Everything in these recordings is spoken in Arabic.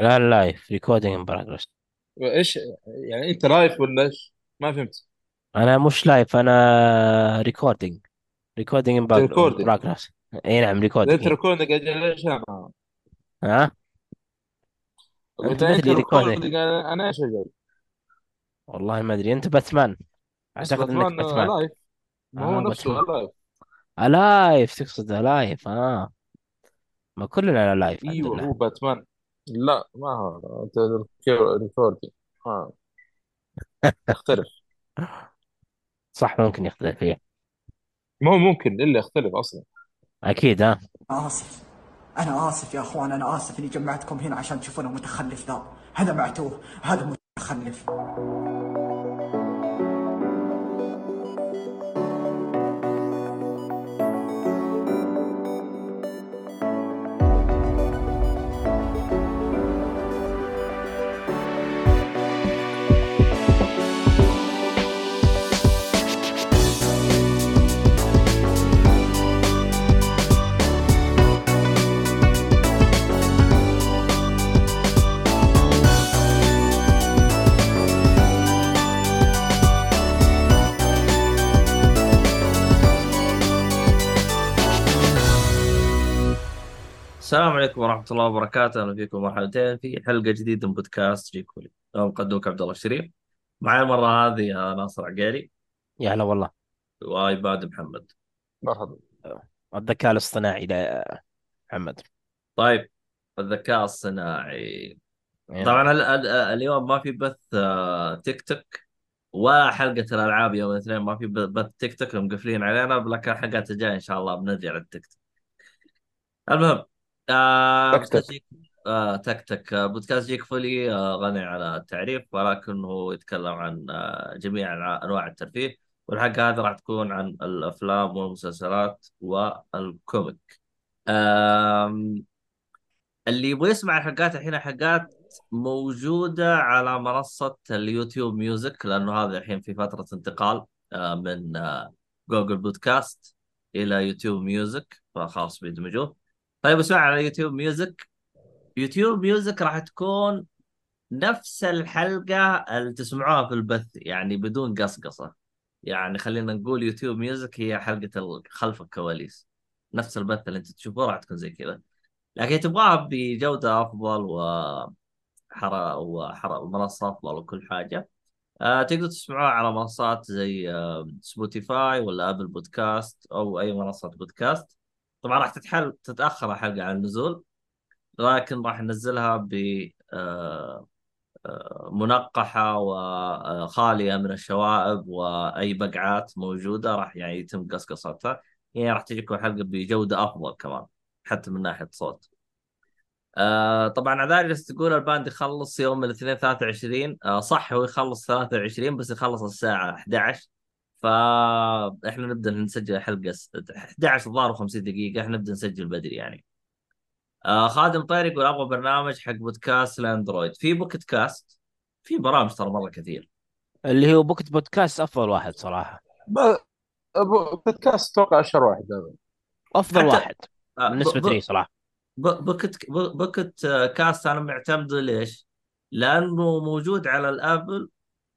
لا live recording in progress إيش يعني أنت live ولا إيش؟ ما فهمت. أنا مش live أنا recording recording in progress إي نعم recording انت. recording أجل ليش أنا؟ ها؟ أنت أنت recording أنا أنا إيش أجل؟ والله ما أدري أنت باتمان. أعتقد إنك باتمان live ما هو آه نفسه live الايف تقصد الايف آه. ما كلنا live إيوه هو باتمان. لا ما هو أنت recording آه. يختلف. صح ممكن يختلف فيه ما هو ممكن إلا يختلف أصلا. أكيد ها. آسف. أنا آسف يا أخوان أنا آسف إني جمعتكم هنا عشان تشوفون المتخلف ذا. هذا معتوه هذا متخلف. السلام عليكم ورحمة الله وبركاته، أهلا فيكم مرحبتين في حلقة جديدة من بودكاست Geekfully. أنا مقدمك عبد الله الشريف. معي المرة هذه يا ناصر عقيلي يا هلا والله وعباد محمد. مرحبا الذكاء الاصطناعي لا محمد طيب الذكاء الصناعي نعم طبعا ال ال اليوم ما في بث آه، تيك توك ولا حلقة الألعاب يوم الاثنين ما في ب- بث تيك توك مقفلين علينا لكن الحلقات الجاية إن شاء الله بنرجع للتيك توك. المهم آه بودكاست جيك آه تك تك. آه بودكاست Geekfully آه غني على التعريف ولكنه يتكلم عن آه جميع أنواع الترفيه. والحلقة هذه راح تكون عن الأفلام والمسلسلات وال comic. آم اللي يبغى يسمع الحلقات الحين حلقات موجودة على منصة ال YouTube Music لأنه هذا الحين في فترة انتقال آه من آه Google Podcast إلى YouTube Music فخلاص بيدمجوه. طيب اسمع على YouTube Music. YouTube Music راح تكون نفس الحلقة اللي تسمعوها في البث يعني بدون قصقصة. يعني خلينا نقول YouTube Music هي حلقة ال- خلف الكواليس. نفس البث اللي انت تشوفه راح تكون زي كذا. لكن تبغاها بجودة أفضل وحرا وحرا ومنصة أفضل وكل حاجة آه تقدر تسمعوها على منصات زي آه Spotify ولا Apple Podcast أو أي منصة بودكاست. طبعا راح تتحل تتأخر الحلقة عن النزول لكن راح ننزلها ب آه، آه، منقحة وخالية من الشوائب وأي بقات موجودة راح يعني يتم قصقصتها يعني راح تجيكم الحلقة بجودة أفضل كمان حتى من ناحية صوت. آه طبعا عذاري تقول ال ban يخلص يوم الاثنين 23 آه صح هو يخلص 23 بس يخلص الساعة 11 فاحنا نبدأ نسجل حلقة س- 11 الظاهر و50 دقيقة إحنا نبدأ نسجل بدري يعني. آه خادم طير يقول أبغى برنامج حق بودكاست الاندرويد في بوكت كاست؟ في برامج ترى مرة كثير. اللي هو بوكت بودكاست أفضل واحد صراحة. ب- بودكاست أتوقع أشهر واحد أفضل حتى واحد آه ب بالنسبة لي ب صراحة. ب بوكت ب- بوكت آه، كاست أنا معتمده ليش؟ لأنه موجود على الآبل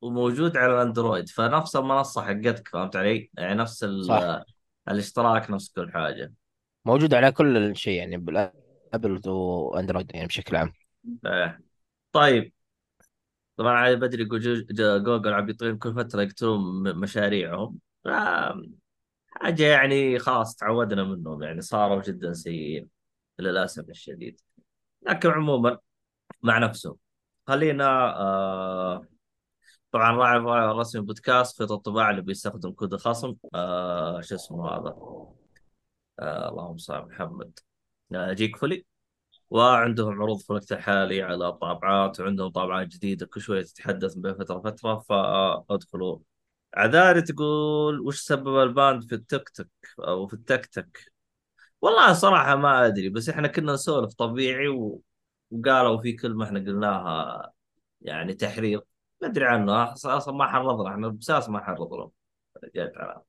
وموجود على الأندرويد فنفس المنصة حقتك فهمت علي؟ يعني نفس صح. الاشتراك نفس كل حاجة. موجود على كل شيء يعني بالأبل وأندرويد يعني بشكل عام. آه. طيب. طبعا علي بدري جوجل عم يطيرون كل فترة يقتلون مشاريعهم. حاجة يعني خلاص تعودنا منهم يعني صاروا جدا سيئين للأسف الشديد. لكن عموما مع نفسهم خلينا آه طبعا راعي الراعي الرسمي بودكاست خطط الطباعة اللي بيستخدم كود الخصم. آه شو اسمه هذا؟ آه اللهم صل على محمد. آه Geekfully. وعندهم عروض في الوقت الحالي على الطابعات وعندهم طابعات جديدة كل شوية تتحدث بين فترة وفترة فأدخلوا. عذاري تقول وش سبب ال ban في التيك توك أو في التك تك والله صراحة ما أدري بس إحنا كنا نسولف طبيعي. وقالوا في كلمة إحنا قلناها يعني تحريض ما أدري عنه. أصلا ما حرضنا. إحنا بساس ما حرض لهم جات على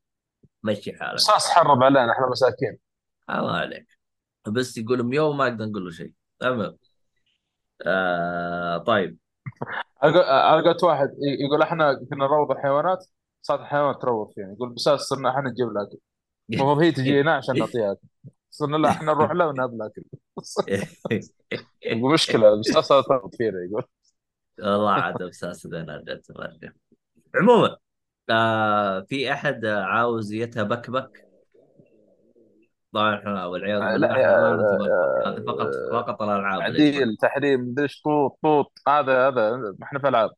مشي حالك. أساس حرب علينا. إحنا مساكين. الله عليك. بس يقول ميو ما أقدر نقول له شيء. تمام. آه طيب. لقيت واحد. ي- يقول إحنا كنا نروض الحيوانات. صارت الحيوانات تروض فينا. يقول بس صرنا إحنا نجيب لها اكل المفروض هي تجينا عشان نعطيها. اكل صرنا لا إحنا نروح لها ونهب لها اكل مشكلة. بس صارت تروض فينا. يقول. والله عاد بساس ذا جت مرة. عموما آه في أحد عاوز يتبكبك طبعا إحنا والعياذ بالله نتبكبك هذه فقط آه، فقط الألعاب. تعديل تحريم مدري إيش طوط طوط هذا هذا ما إحنا في ألعاب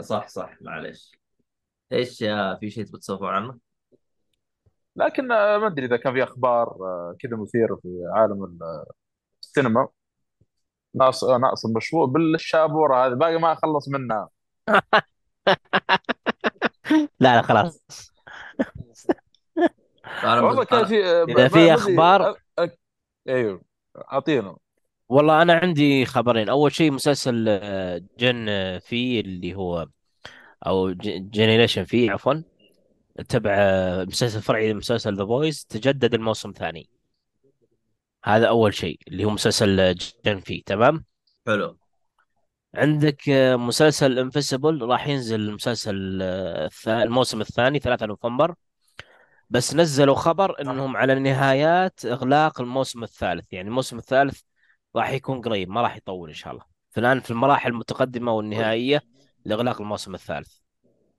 صح صح معلش إيش آه، في شيء تبي تسولفون عنه؟ لكن آه، ما أدري إذا كان في أخبار آه، كذا مثيرة في عالم السينما ناقص ناقص المشروع بالشابورة هذه باقي ما خلص منها. لا لا خلاص. والله كان في إذا ما- في آه، أيوه أعطينا. والله أنا عندي خبرين. أول شيء مسلسل Gen آه، V اللي هو أو Generation V عفوا تبع آه، مسلسل فرعي لمسلسل The Boys تجدد الموسم الثاني. هذا أول شيء اللي هو مسلسل آه، Gen V تمام؟ حلو. عندك آه، مسلسل Invincible راح ينزل المسلسل آه، الموسم الثاني 3 نوفمبر. بس نزلوا خبر إنهم على نهايات إغلاق الموسم الثالث. يعني الموسم الثالث راح يكون قريب ما راح يطول إن شاء الله. فالان في المراحل المتقدمة والنهائية لإغلاق الموسم الثالث.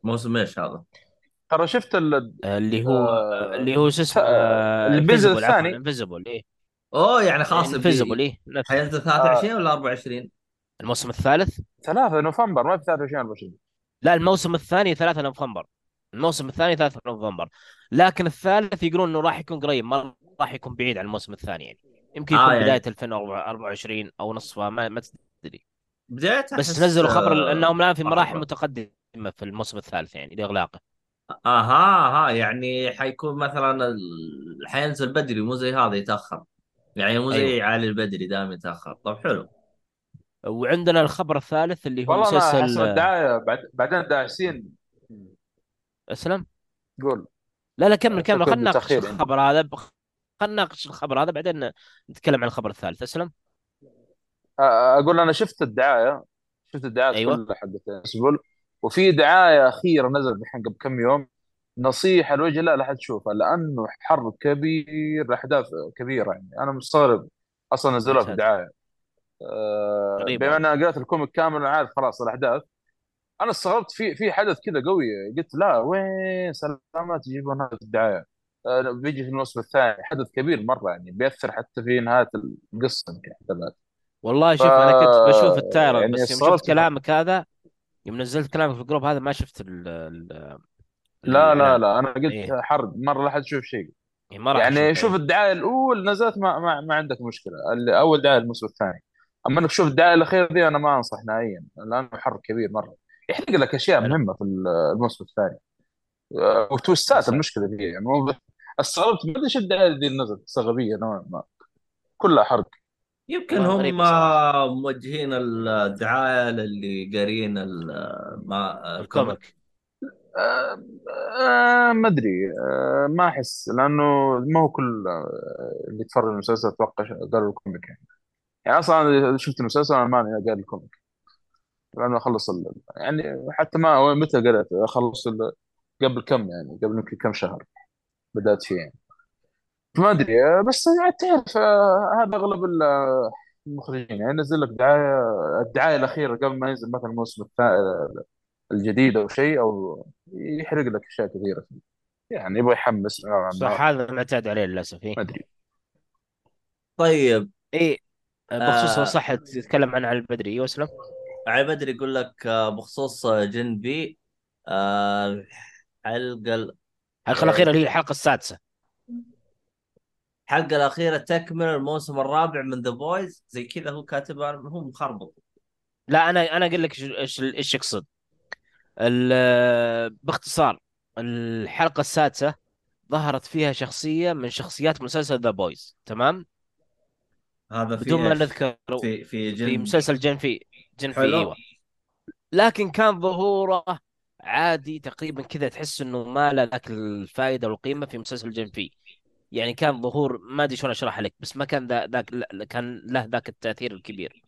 موسم إيش هذا؟ ترى شفت ال- اللي هو اللي هو شو اسمه اللي بينزل الثاني. Invincible إيه. أوه يعني خلاص Invincible بي- إيه نفس. حينزل 23 ولا 24 الموسم الثالث؟ 3 نوفمبر ما في 23 24 لا الموسم الثاني 3 نوفمبر. الموسم الثاني 3 نوفمبر. لكن الثالث يقولون إنه راح يكون قريب ما راح يكون بعيد عن الموسم الثاني يعني. يمكن آه، يكون يعني- بداية 2024 أو نصفها ما, ما تدري. بدايتها بس نزلوا خبر آه، أنهم الان في مراحل مرة. متقدمة في الموسم الثالث يعني لإغلاقه. أها ها يعني حيكون مثلا ال... حينزل بدري مو زي هذا يتأخر. يعني مو زي أيوة. علي البدري دائما يتأخر. طب حلو. وعندنا الخبر الثالث اللي هو والله مسلسل حسب الدعايه بعد بعدين داعسين. أسلم. قول. لا لا كمل كمل. خلينا نناقش. الخبر هذا. ب- خلينا نناقش الخبر هذا بعدين نتكلم عن الخبر الثالث. أسلم. أقول أنا شفت الدعاية. شفت الدعايات أيوة. كلها حقت وفي دعاية أخيرة نزلت الحين قبل كم يوم. نصيحة لوجه الله لا احد تشوفها لأنه حرب كبير احداث كبيرة يعني. أنا مستغرب أصلا نزلوها في آه، غريب بما. ان قرأت الكوميك كامل أنا عارف خلاص الاحداث أنا استغربت في في حدث كذا قوي قلت لا وين سلامات يجيبون هذا في الدعاية؟ آه، بيجي في الموسم الثاني. حدث كبير مرة يعني بيأثر حتى في نهاية القصة يمكن احتمال والله شوف ف- أنا كنت بشوف ال trailer يعني بس يوم شفت كلامك هذا يوم نزلت كلامك في ال group هذا ما شفت ال ال لا لا الإعلان. لا أنا قلت إيه. حرب مرة لا حد يشوف شيء إيه، ما راح يعني أشوفه، شوف إيه. الدعاية الاولى نزلت ما, ما, ما عندك مشكلة اللي أول دعاية الموسم الثاني أما إنك تشوف الدعاية الأخيرة دي أنا ما أنصح نهائيا لأنه حرب كبير مرة يحرق لك أشياء. مهمة في الموسم الثاني آه، وتوستات المشكلة فيه يعني استغربت ما أدري إيش الدعاية دي اللي نزلت غبيه نوعا ما كلها حرق يمكن هم. موجهين الدعاية للي قارين ال- ما الكوميك آه آه ما أدري آه ما أحس لأنه ما هو كل آه اللي يتفرج المسلسل أتوقع قالوا ال comic يعني يعني أصلا أنا شفت المسلسل أنا ماني قاري ال comic لأنه أخلص. يعني حتى ما متى قرأت أخلص. قبل كم يعني قبل يمكن كم شهر بدأت فيه يعني ما أدري آه، بس يعني تعرف هذا أغلب ال- المخرجين يعني ينزل لك دعاية الدعاية الأخيرة قبل ما ينزل مثلا الموسم الثا- الجديد أو شيء أو يحرق لك أشياء كثيرة. فيه يعني يبغى يحمس. نوعا صح ما هذا معتاد عليه للأسف إيه. ما أدري. طيب. إيه بخصوص آه. صح تتكلم عن علي البدري أيوه اسلم علي بدري يقول لك آه، بخصوص آه، Gen V آه، الحلقة ال- الحلقة الأخيرة اللي هي الحلقة السادسة. الحلقة الأخيرة تكمل الموسم الرابع من The Boys زي كذا هو كاتبها هو مخربط. لا أنا أنا أقول لك إيش إيش يقصد. باختصار الحلقة السادسة ظهرت فيها شخصية من شخصيات مسلسل The Boys تمام هذا في بدون ما؟ نذكر في في Gen V مسلسل Gen V Gen V. أيوه لكن كان ظهوره عادي تقريبا كذا تحس إنه ما له ذاك الفائده والقيمة في مسلسل Gen V يعني كان ظهور ما أدري شلون اشرح لك بس ما كان ذا ذاك كان له ذاك التأثير الكبير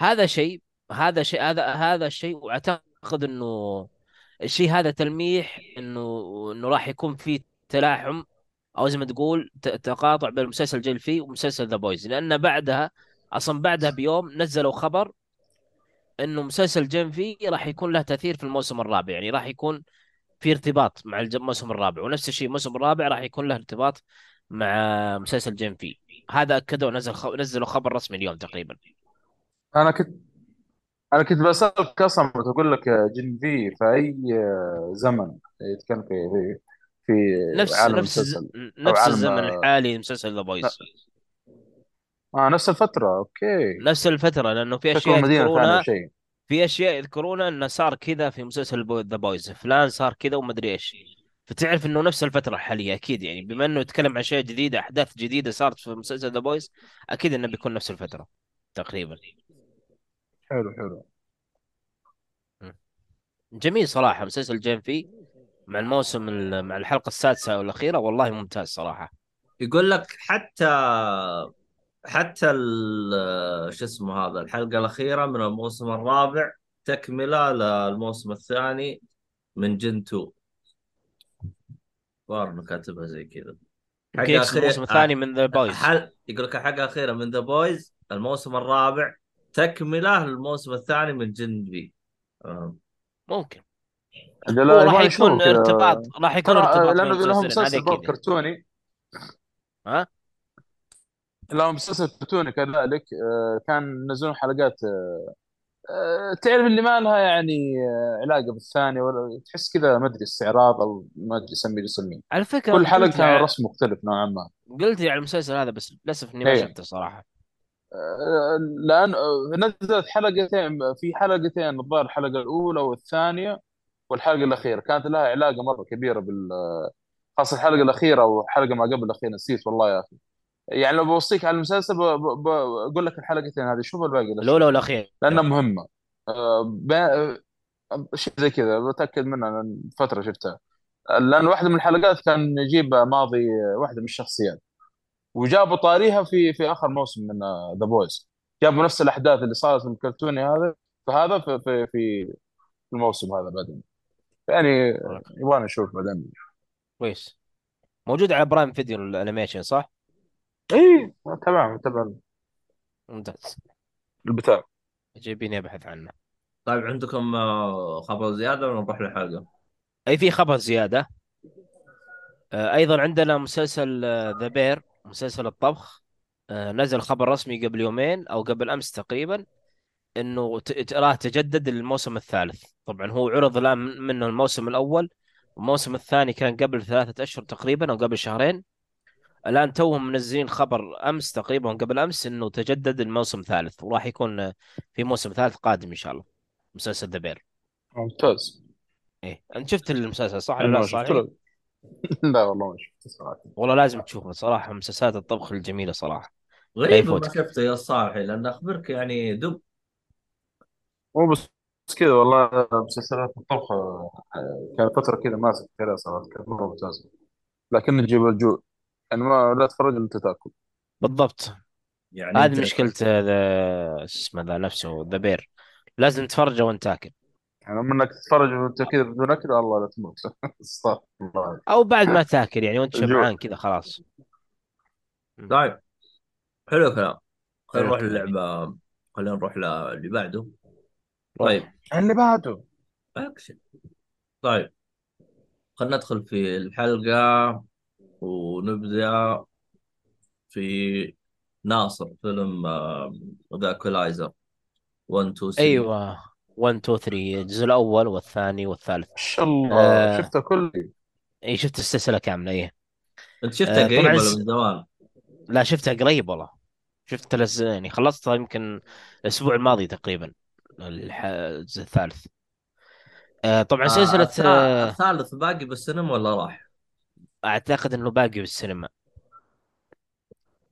هذا شيء هذا شيء هذا هذا الشيء وأعتقد إنه الشيء هذا تلميح إنه إنه راح يكون في تلاحم أو زي ما تقول تقاطع بين مسلسل جيل في ومسلسل The Boys لأن بعدها أصلا بعدها بيوم نزلوا خبر إنه مسلسل جيم في راح يكون له تأثير في الموسم الرابع. يعني راح يكون في ارتباط مع الموسم الرابع. ونفس الشيء الموسم الرابع راح يكون له ارتباط مع مسلسل جيم في. هذا أكدوا نزل خ... نزلوا خبر رسمي اليوم تقريبا. أنا كنت أنا كنت بسالك أصلا بقول لك Gen V في أي زمن؟ يتكلم في في في نفس عالم نفس. المسلسل. نفس عالم الزمن الحالي مسلسل The Boys آه نفس الفترة أوكي. نفس الفترة لأنه في ثانية يذكرونها شيء. في أشياء يذكرونها أنه صار كذا في مسلسل The Boys فلان صار كذا ومدري إيش. فتعرف أنه نفس الفترة الحالية أكيد يعني. بما أنه يتكلم عن أشياء جديدة أحداث جديدة صارت في مسلسل The Boys أكيد أنه بيكون نفس الفترة تقريبا. حلو حلو. جميل صراحة مسلسل جيم في مع الموسم ال- مع الحلقة السادسة والأخيرة والله ممتاز صراحة. يقول لك حتى حتى ال- شو اسمه هذا الحلقة الأخيرة من الموسم الرابع تكملة للموسم الثاني من جن 2 ظاهر انه كاتبها زي كذا. يقصد الموسم الثاني من The Boys حل يقول لك الحلقة الأخيرة من The Boys الموسم الرابع تكملة للموسم الثاني من Gen V آه. ممكن. لا، راح يكون. ارتباط راح يكون ارتباط لأنه لهم مسلسل كرتوني. ها؟ لهم مسلسل كرتوني كذلك. آه، كان ينزلون حلقات آه، آه، تعرف اللي ما لها يعني آه، علاقة بالثانية ولا تحس كذا ما أدري استعراض أو ما أدري سميه يسميه. على فكرة كل حلقة كان رسم مختلف نوعا ما. قلت لي على المسلسل هذا بس للأسف إني ما إيه. شفته صراحة. آه، لأن نزلت حلقتين في حلقتين الظاهر الحلقة الأولى والثانية والحلقة الأخيرة. كانت لها علاقة مرة كبيرة بال خاصة الحلقة الأخيرة وحلقه ما قبل الاخيره نسيت والله يا أخي. يعني لو بوصيك على المسلسل بقول لك الحلقتين هذه شوف الباقي لا الأولى والأخيرة. لأنها مهمة. آه، شيء زي كذا بتأكد منها لأن فترة شفتها. لأن واحدة من الحلقات كان يجيب ماضي واحدة من الشخصيات. وجابوا طاريها في في آخر موسم من The Boys جابوا نفس الأحداث اللي صارت في الكرتوني هذا فهذا في في في الموسم هذا بعدين. يعني يبغى نشوف بعدين. كويس. موجود على Prime Video ال animation صح؟ إي تمام تمام. ممتاز. البتاع. جايبيني أبحث عنه. طيب عندكم آه، خبر زيادة ولا نروح للحلقة؟ أي في خبر زيادة. آه، أيضا عندنا مسلسل ذا بير مسلسل الطبخ آه، نزل خبر رسمي قبل يومين أو قبل أمس تقريبا إنه راه تجدد الموسم الثالث. طبعا هو عرض الآن من- منه الموسم الأول والموسم الثاني كان قبل ثلاثة أشهر تقريبا أو قبل شهرين. الآن توهم منزلين خبر أمس تقريبا قبل أمس إنه تجدد الموسم الثالث وراح يكون في موسم ثالث قادم إن شاء الله. مسلسل ذا بير ممتاز. إيه. أنت شفت المسلسل صح؟ ولا أنا لا؟ له. لا والله ما شفت صراحة. والله لازم تشوفه صراحة مسلسلات الطبخ الجميلة صراحة. لا غريب ما شفته يا صالحي لأن أخبرك يعني دب. مو بس بس كذا والله مسلسلات الطبخ آه، كان فترة كذا ماسك كذا صراحة كانت مرة ممتازة. لكن تجيب الجوع يعني ما لا تتفرج إلا أنت تأكل. بالضبط. يعني هذه ذا شو اسمه ذا نفسه The Bear. لازم تتفرجه وأنت تاكل. يعني اما انك تتفرج وانت كذا بدون اكل الله لا تموت. استغفر الله. أو بعد ما تاكل يعني وأنت شبعان كذا خلاص. طيب. حلو الكلام. خلينا نروح. للعبة. خلينا نروح للي بعده. طيب. اللي بعده. أكشن. طيب. خلينا ندخل في الحلقة ونبدأ في ناصر فيلم The Equalizer 1 2 3 أيوه. 1 2 3 الجزء الأول والثاني والثالث. ما شاء الله. آه. شفته كله. اي شفت السلسلة كاملة إيه. أنت شفتها آه، قريب ولا من زمان؟ لا شفتها قريب والله. شفت لز... يعني خلصتها يمكن الأسبوع الماضي تقريبا الح- الجزء الثالث. آه، طبعا آه سلسلة آه، الثالث باقي بالسينما ولا راح؟ أعتقد إنه باقي بالسينما.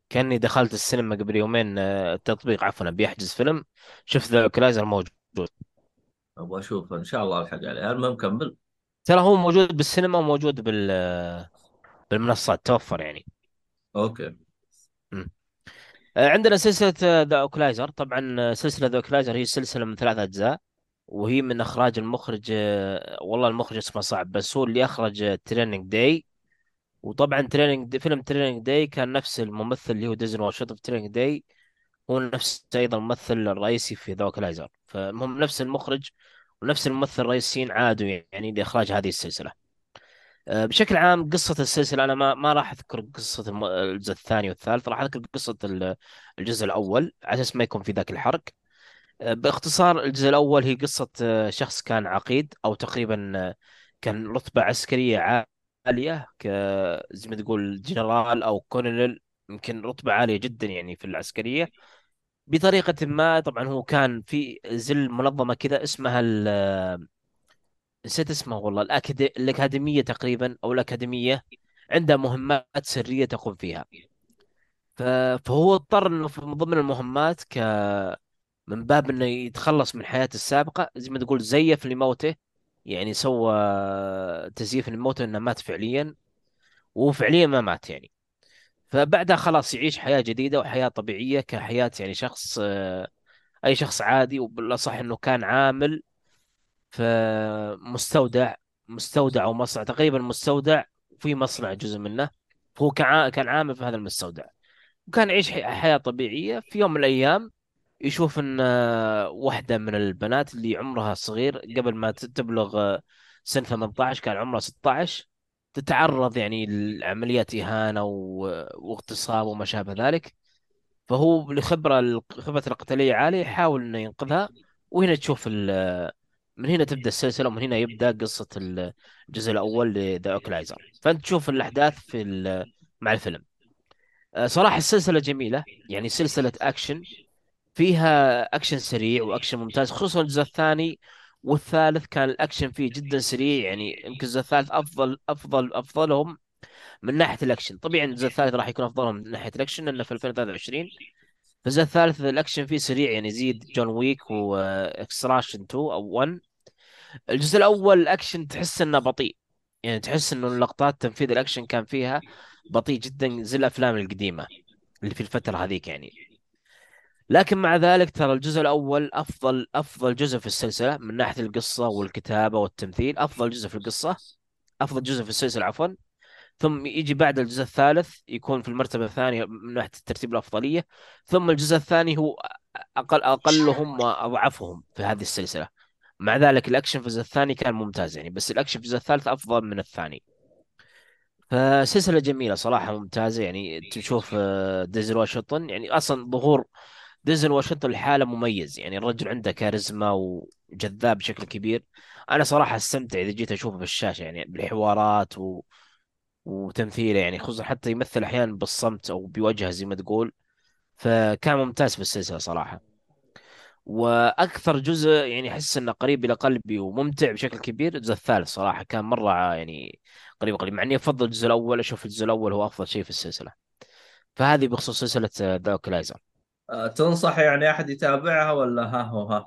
كأني دخلت السينما قبل يومين آه، التطبيق عفوا بيحجز فيلم. شفت The Equalizer موجود. أبغى أشوف ان شاء الله الحق عليه. المهم كمل ترى هو موجود بالسينما وموجود بال بالمنصات توفر يعني. أوكي. آه، عندنا سلسلة The Equalizer. طبعا سلسلة The Equalizer هي سلسلة من ثلاث أجزاء وهي من إخراج المخرج والله المخرج اسمه صعب بس هو اللي أخرج Training Day وطبعا Training فيلم Training Day كان نفس الممثل اللي هو دينزل واشنطن في Training Day هو نفس أيضا الممثل الرئيسي في The Equalizer فهم نفس المخرج ونفس الممثل الرئيسيين عادوا يعني لإخراج هذه السلسلة. آه، بشكل عام قصة السلسلة أنا ما ما راح أذكر قصة الجزء الثاني والثالث راح أذكر قصة ال- الجزء الأول على أساس ما يكون في ذاك الحرق. آه، باختصار الجزء الأول هي قصة آه، شخص كان عقيد أو تقريبا كان رتبة عسكرية عالية زي ما تقول جنرال أو كولونيل يمكن رتبة عالية جدا يعني في العسكرية. بطريقة ما طبعا هو كان في زل منظمة كذا اسمها نسيت اسمها والله الأكاد... الأكاديمية تقريبا أو الأكاديمية عندها مهمات سرية تقوم فيها. ف... فهو اضطر إنه من ضمن المهمات ك من باب إنه يتخلص من حياته السابقة زي ما تقول زيف لموته يعني سوى تزييف لموته إنه مات فعليا وفعليا ما مات يعني. فبعدها خلاص يعيش حياة جديدة وحياة طبيعية كحياة يعني شخص آه، أي شخص عادي وبالأصح أنه كان عامل في مستودع أو مصنع تقريبا مستودع في مصنع جزء منه فهو كان عامل في هذا المستودع. وكان يعيش حي- حياة طبيعية في يوم من الأيام يشوف أن آه، واحدة من البنات اللي عمرها صغير قبل ما تبلغ آه، سن 18 كان عمرها 16 تتعرض يعني لعمليات إهانة واغتصاب وما شابه ذلك فهو لخبرة خبرة القتالية عالية يحاول إنه ينقذها وهنا تشوف من هنا تبدأ السلسلة ومن هنا يبدأ قصة الجزء الأول ل The Equalizer فأنت تشوف الأحداث في مع الفيلم. آه، صراحة السلسلة جميلة يعني سلسلة أكشن فيها أكشن سريع وأكشن ممتاز خصوصا الجزء الثاني والثالث كان الأكشن فيه جدا سريع يعني يمكن الجزء الثالث أفضل أفضل أفضلهم من ناحية الأكشن. طبيعا الجزء الثالث راح يكون أفضلهم من ناحية الأكشن لأنه في 2023 الجزء الثالث الأكشن فيه سريع يعني يزيد جون ويك و Extraction 2 أو 1 الجزء الأول الأكشن تحس إنه بطيء يعني تحس إنه اللقطات تنفيذ الأكشن كان فيها بطيء جدا زي الأفلام القديمة اللي في الفترة هذيك يعني. لكن مع ذلك ترى الجزء الأول أفضل أفضل جزء في السلسلة من ناحية القصة والكتابة والتمثيل أفضل جزء في القصة أفضل جزء في السلسلة عفوا. ثم يجي بعد الجزء الثالث يكون في المرتبة الثانية من ناحية الترتيب الأفضلية. ثم الجزء الثاني هو أقل أقلهم وأضعفهم في هذه السلسلة. مع ذلك الأكشن في الجزء الثاني كان ممتاز يعني بس الأكشن في الجزء الثالث أفضل من الثاني. فسلسلة جميلة صراحة ممتازة يعني. تشوف آه، دينزل واشنطن يعني أصلا ظهور دينزل واشنطن لحاله مميز. يعني الرجل عنده كاريزما وجذاب بشكل كبير. أنا صراحة استمتع إذا جيت أشوفه في الشاشة يعني بالحوارات و... وتمثيله. يعني خصوصا حتى يمثل أحيانا بالصمت أو بوجهه زي ما تقول. فكان ممتاز في السلسلة صراحة. وأكثر جزء يعني أحس إنه قريب إلى قلبي وممتع بشكل كبير الجزء الثالث صراحة. كان مرة يعني قريب قريب مع إني أفضل الجزء الأول أشوف الجزء الأول هو أفضل شيء في السلسلة. فهذه بخصوص سلسلة The Equalizer. آه، تنصح يعني أحد يتابعها ولا ها هو ها؟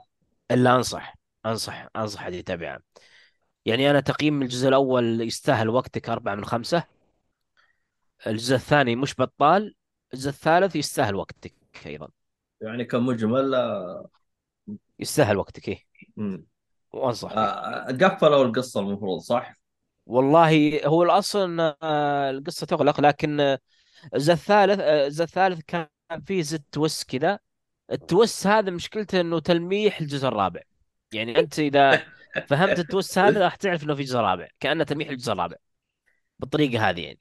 إلا أنصح أنصح أنصح حد يتابعها. يعني أنا تقييم الجزء الأول يستاهل وقتك أربعة من خمسة. الجزء الثاني مش بطال. الجزء الثالث يستاهل وقتك أيضا. يعني كمجمل آه، يستاهل وقتك مم. وأنصح آه، قفلوا القصة المفروض صح؟ والله هو الأصل إن آه، القصة تغلق لكن آه، الجزء الثالث آه، الجزء الثالث كان فيه زد twist كذا. ال twist هذا مشكلته إنه تلميح الجزء الرابع. يعني أنت إذا فهمت ال twist هذا راح تعرف إنه في جزء رابع كأنه تلميح الجزء الرابع. بالطريقة هذه يعني.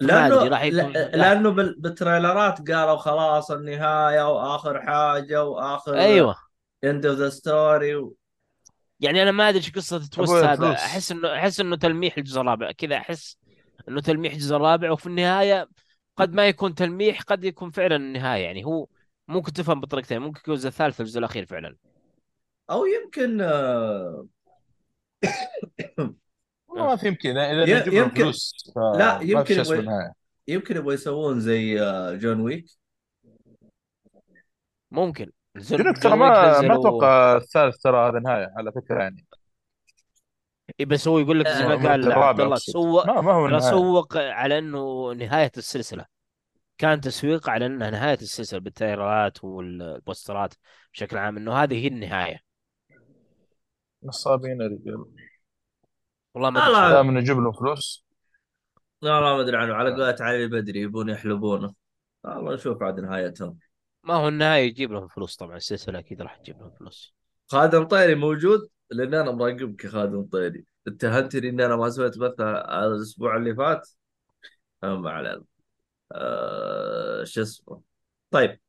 لأنه راح يكون لأنه بال- بال trailer ات قالوا خلاص النهاية وآخر حاجة وآخر أيوه. end of the story يعني أنا ما أدري إيش قصة التويست أبوي هذا. plus أحس إنه أحس إنه تلميح الجزء الرابع. كذا أحس إنه تلميح الجزء الرابع وفي النهاية قد ما يكون تلميح قد يكون فعلا النهاية يعني هو ممكن تفهم بطريقتين ممكن يكون الجزء الثالث والجزء الأخير فعلا. أو يمكن آه، ما في يمكن إذا يمكن plus لا يمكن يبغى يمكن يبغى يسوون زي آه، جون ويك ممكن. جون ترى ويك ما ما نزلوا أتوقع الثالث ترى هذا نهاية على فكرة يعني. إيه بس هو يقول لك زي ما آه، قال عبد الله أقصد. سوق ما ما هو ترى النهايه سوق على إنه نهاية السلسلة. كان تسويق على إنها نهاية السلسلة بالتريلرات والبوسترات بشكل عام إنه هذه هي النهاية. نصابين يا رجال والله ما أدري دائما نجيب لهم فلوس؟ لا لا ما أدري عنه. على قولة علي البدري يبون يحلبونه. والله نشوف عاد نهايتهم. ما هو النهاية يجيب لهم فلوس طبعا السلسلة أكيد راح تجيب لهم فلوس. خادم طيري موجود؟ لأن أنا مراقبك يا خادم طيري اتهمتني ان أنا ما سويت بث على الأسبوع اللي فات؟ ما علينا. آه شو اسمه؟ طيب.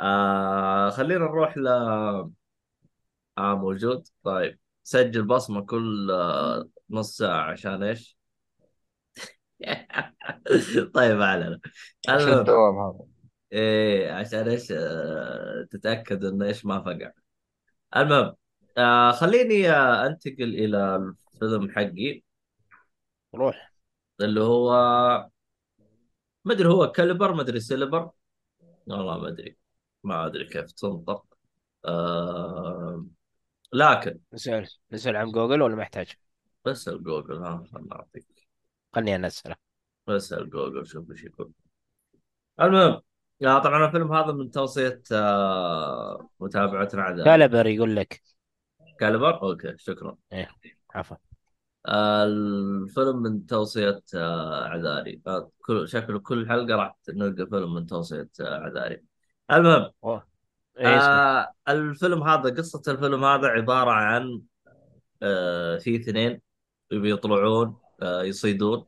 آه خلينا نروح ل آه موجود. طيب. سجل بصمة كل آه نص ساعة عشان إيش؟ طيب ما علينا. عشان الدوام هذا. إيه عشان إيش؟ آه تتأكد انه إيش ما فقع. المهم. آه خليني آه أنتقل إلى الفيلم حقي. روح. اللي هو ما أدري هو Calibre ما أدري سيلبر والله ما أدري. ما أدري كيف تنطق. آه لكن نسأل نسأل عن جوجل ولا ما يحتاج؟ بس الجوجل ها خلنا نعطيك خلني أنا أسأله. بس الجوجل شوف إيش يقول. المهم آه طبعا الفيلم هذا من توصية آه متابعتنا عدد Calibre يقول لك Calibre okay شكرا. إيه عفوا. آه الفيلم من توصية آه عذاري. آه كل شكله كل حلقة راح نلقى فيلم من توصية عذاري. المهم اسمه؟ آه الفيلم هذا قصة الفيلم هذا عبارة عن آه في اثنين يبي يطلعون آه يصيدون.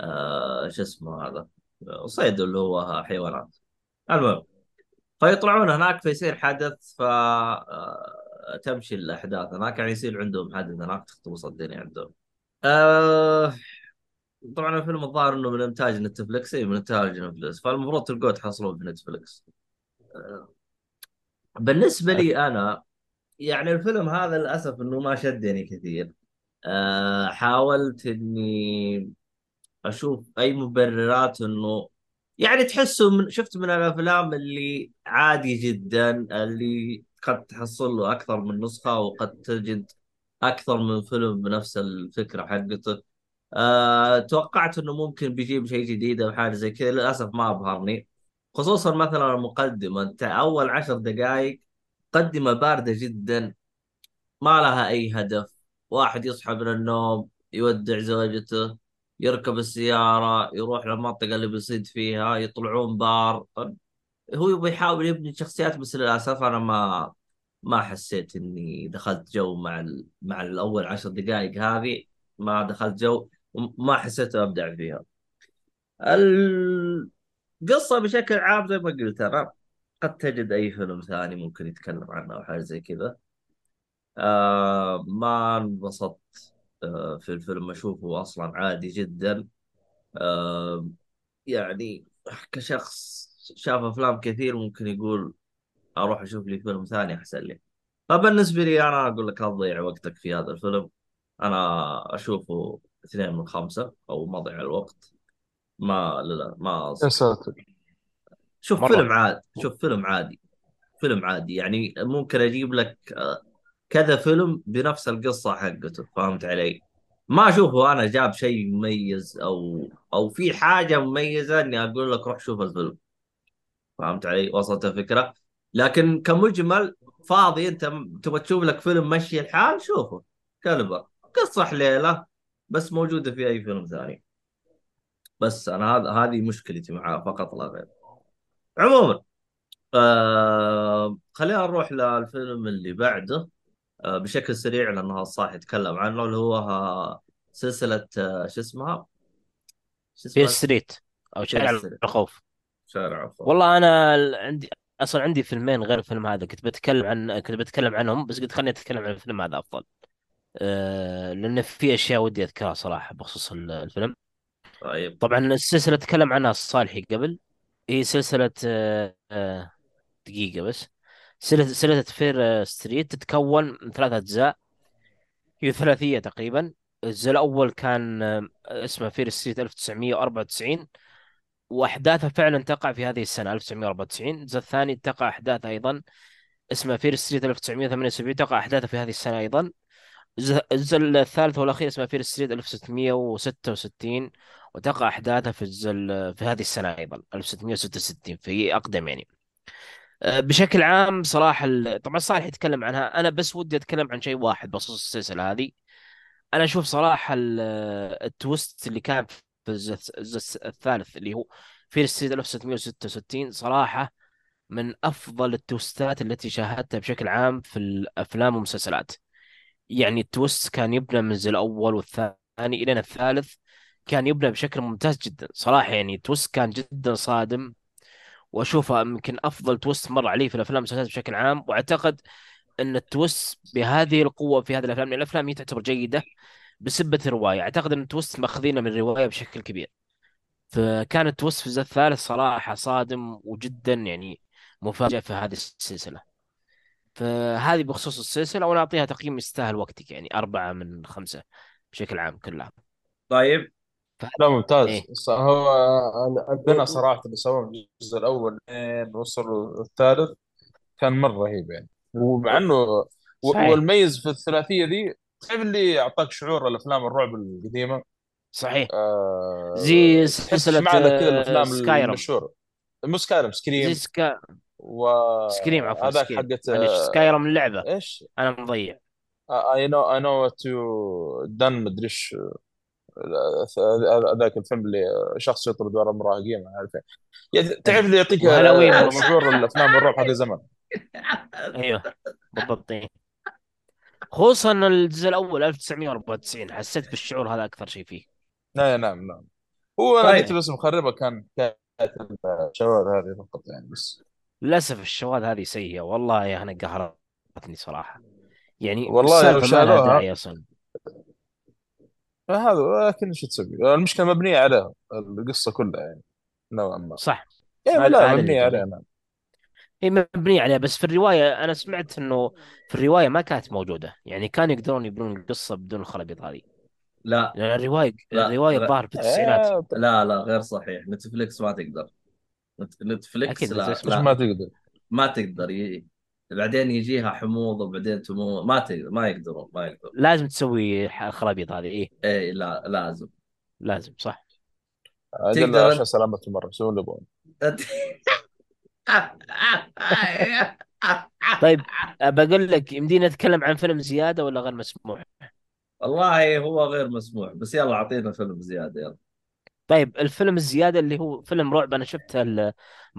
آه شو اسمه هذا؟ صيد اللي هو حيوانات. المهم فيطلعون هناك فيصير حدث ف آه، تمشي الأحداث. هناك يعني يصير عندهم حدث هناك تخطبص الدنيا عندهم. آه طبعا الفيلم الظاهر إنه من إنتاج نتفلكس إي من إنتاج نتفلكس فالمفروض تلقوه تحصلوه في نتفلكس آه، بالنسبة لي أنا يعني الفيلم هذا للأسف إنه ما شدني كثير. آه حاولت إني أشوف أي مبررات إنه يعني تحسه من شفت من الأفلام اللي عادي جدا اللي قد تحصل له أكثر من نسخة وقد تجد أكثر من فيلم بنفس الفكرة حقته. أه توقعت إنه ممكن بيجيب شيء جديد أو حاجة زي كذا للأسف ما أبهرني. خصوصا مثلا المقدمة أنت أول عشر دقائق مقدمة باردة جدا ما لها أي هدف. واحد يصحى من النوم يودع زوجته يركب السيارة يروح للمنطقة اللي بيصيد فيها يطلعون بار. هو يبغى يحاول يبني شخصيات بس للأسف أنا ما ما حسيت إني دخلت جو مع ال... مع الأول عشر دقائق هذه ما دخلت جو وما حسيت أبدع فيها. القصة بشكل عام زي ما قلت أنا قد تجد أي فيلم ثاني ممكن يتكلم عنه أو حاجة زي كذا. آه ما انبسطت آه في الفيلم. أشوفه أصلا عادي جدا. آه يعني كشخص شاف أفلام كثير ممكن يقول أروح أشوف لي فيلم ثاني أحسن لي فبالنسبة لي أنا أقول لك لا تضيع وقتك في هذا الفيلم أنا أشوفه اثنين من خمسة أو مضيع الوقت ما لا لا ما يا. ساتر شوف مرة. فيلم عادي شوف فيلم عادي فيلم عادي يعني ممكن أجيب لك آه، كذا فيلم بنفس القصة حقته فهمت علي؟ ما أشوفه أنا جاب شيء مميز أو أو في حاجة مميزة إني أقول لك روح شوف الفيلم فهمت علي؟ وصلت الفكرة؟ لكن كمجمل فاضي انت تبغى تشوف لك فيلم مشي الحال شوفه كلبر قصة حليلة بس موجودة في أي فيلم ثاني بس أنا هذا هذه مشكلتي معاه فقط لا غير عموما آه خلينا نروح للفيلم اللي بعده آه بشكل سريع لأنه صح يتكلم عنه اللي هو آه، سلسلة آه شو اسمها؟ شو اسمها؟ ستريت أو شارع. الخوف شارع الخوف والله أنا عندي أصلا عندي فيلمين غير الفيلم هذا كنت بتكلم عن كنت بتكلم عنهم بس قلت خليني أتكلم عن الفيلم هذا أفضل. أه... لأن في أشياء ودي أذكرها صراحة بخصوص ال- الفيلم. طيب. طبعا السلسلة تكلم عنها الصالحي قبل. هي سلسلة أه... أه... دقيقة بس. سلسله سلسلة Fear آه، Street تتكون من ثلاثة أجزاء. هي ثلاثية تقريبا. الجزء الأول كان آه، اسمه Fear Street 1994 واحداثها فعلا تقع في هذه السنة 1994 الجزء الثاني تقع احداثها أيضا. اسمه Fear Street 1978 تقع احداثها في هذه السنة أيضا. الجزء الثالث والأخير اسمه Fear Street 1666 وتقع احداثها في الجزء ال- في هذه السنة أيضا 1666 في أقدم يعني. أه، بشكل عام صراحة طبعا صالح يتكلم عنها. أنا بس ودي أتكلم عن شيء واحد بخصوص السلسلة هذه. أنا أشوف صراحة ال- ال twist اللي كان في الجزء الثالث اللي هو Fear Street 1666 صراحة من أفضل التويستات التي شاهدتها بشكل عام في الأفلام والمسلسلات. يعني ال twist كان يبنى من الأول والثاني إلى الثالث كان يبنى بشكل ممتاز جدا. صراحة يعني ال twist كان جدا صادم وأشوفه يمكن أفضل twist مر علي في الأفلام والمسلسلات بشكل عام. وأعتقد إن ال twist بهذه القوة في هذه الأفلام لأن الأفلام هي تعتبر جيدة. بسبب الرواية. أعتقد إن ال twist ماخذينه من الرواية بشكل كبير. فكان ال twist في الجزء الثالث صراحة صادم وجدا يعني مفاجئ في هذه السلسلة. فهذه بخصوص السلسلة وأنا أعطيها تقييم يستاهل وقتك يعني أربعة من خمسة بشكل عام كلها. طيب. لا ممتاز. إيه. هو البناء صراحة اللي سووه الجزء الأول لين وصلوا الثالث كان مرة رهيب يعني. ومع صحيح. والمميز في الثلاثية دي تعرف اللي أعطاك شعور الأفلام الرعب القديمة؟ صحيح. أه زي معنا كذا الأفلام Skyrim المشهورة. مو Skyrim زي Scream سكا Scream عفوا Scream حقت معلش آه، Skyrim اللعبة. إيش؟ أنا مضيع. I know I know what you done مدري إيش. ذاك الفيلم اللي شخص يطرد ورا مراهقين ما أعرف تعرف اللي يعطيك آه، شعور الأفلام الرعب هذا زمن. أيوه بالضبط إيه. خصوصا الجزء الأول 1994 حسيت بالشعور هذا أكثر شيء فيه. نعم نعم نعم هو أنا قلت طيب بس مخربة كان الشواذ هذه فقط يعني بس. للأسف الشواذ هذه سيئة. والله يا أنا قهرتني صراحة. يعني والله لو شالوها. هذا لكن إيش تسوي؟ المشكلة مبنية عليها القصة كلها يعني نوعا ما. صح. يعني لا مبنية عليها نعم. هي مبنية عليها. بس في الرواية أنا سمعت إنه في الرواية ما كانت موجودة. يعني كانوا يقدرون يبنون القصة بدون الخرابيط هذه لا. لأن الرواية لا الرواية. الظاهر في التسعينات آه، لا لا غير صحيح. نتفليكس ما تقدر. نت- نتفليكس أكيد لا بس إيش ما لا تقدر. ما تقدر ي... بعدين يجيها حموضه وبعدين تموت ما تقدر ما يقدرون ما يقدرون. لازم تسوي الخرابيط هذه إيه إيه لا لازم. لازم صح. تقدر عشان سلامة المرة سووا اللي يبغون. طيب بقول لك يمدينا نتكلم عن فيلم زيادة ولا غير مسموح والله هو غير مسموح بس يلا أعطينا فيلم زيادة يلا. طيب الفيلم الزيادة اللي هو فيلم رعب أنا شفته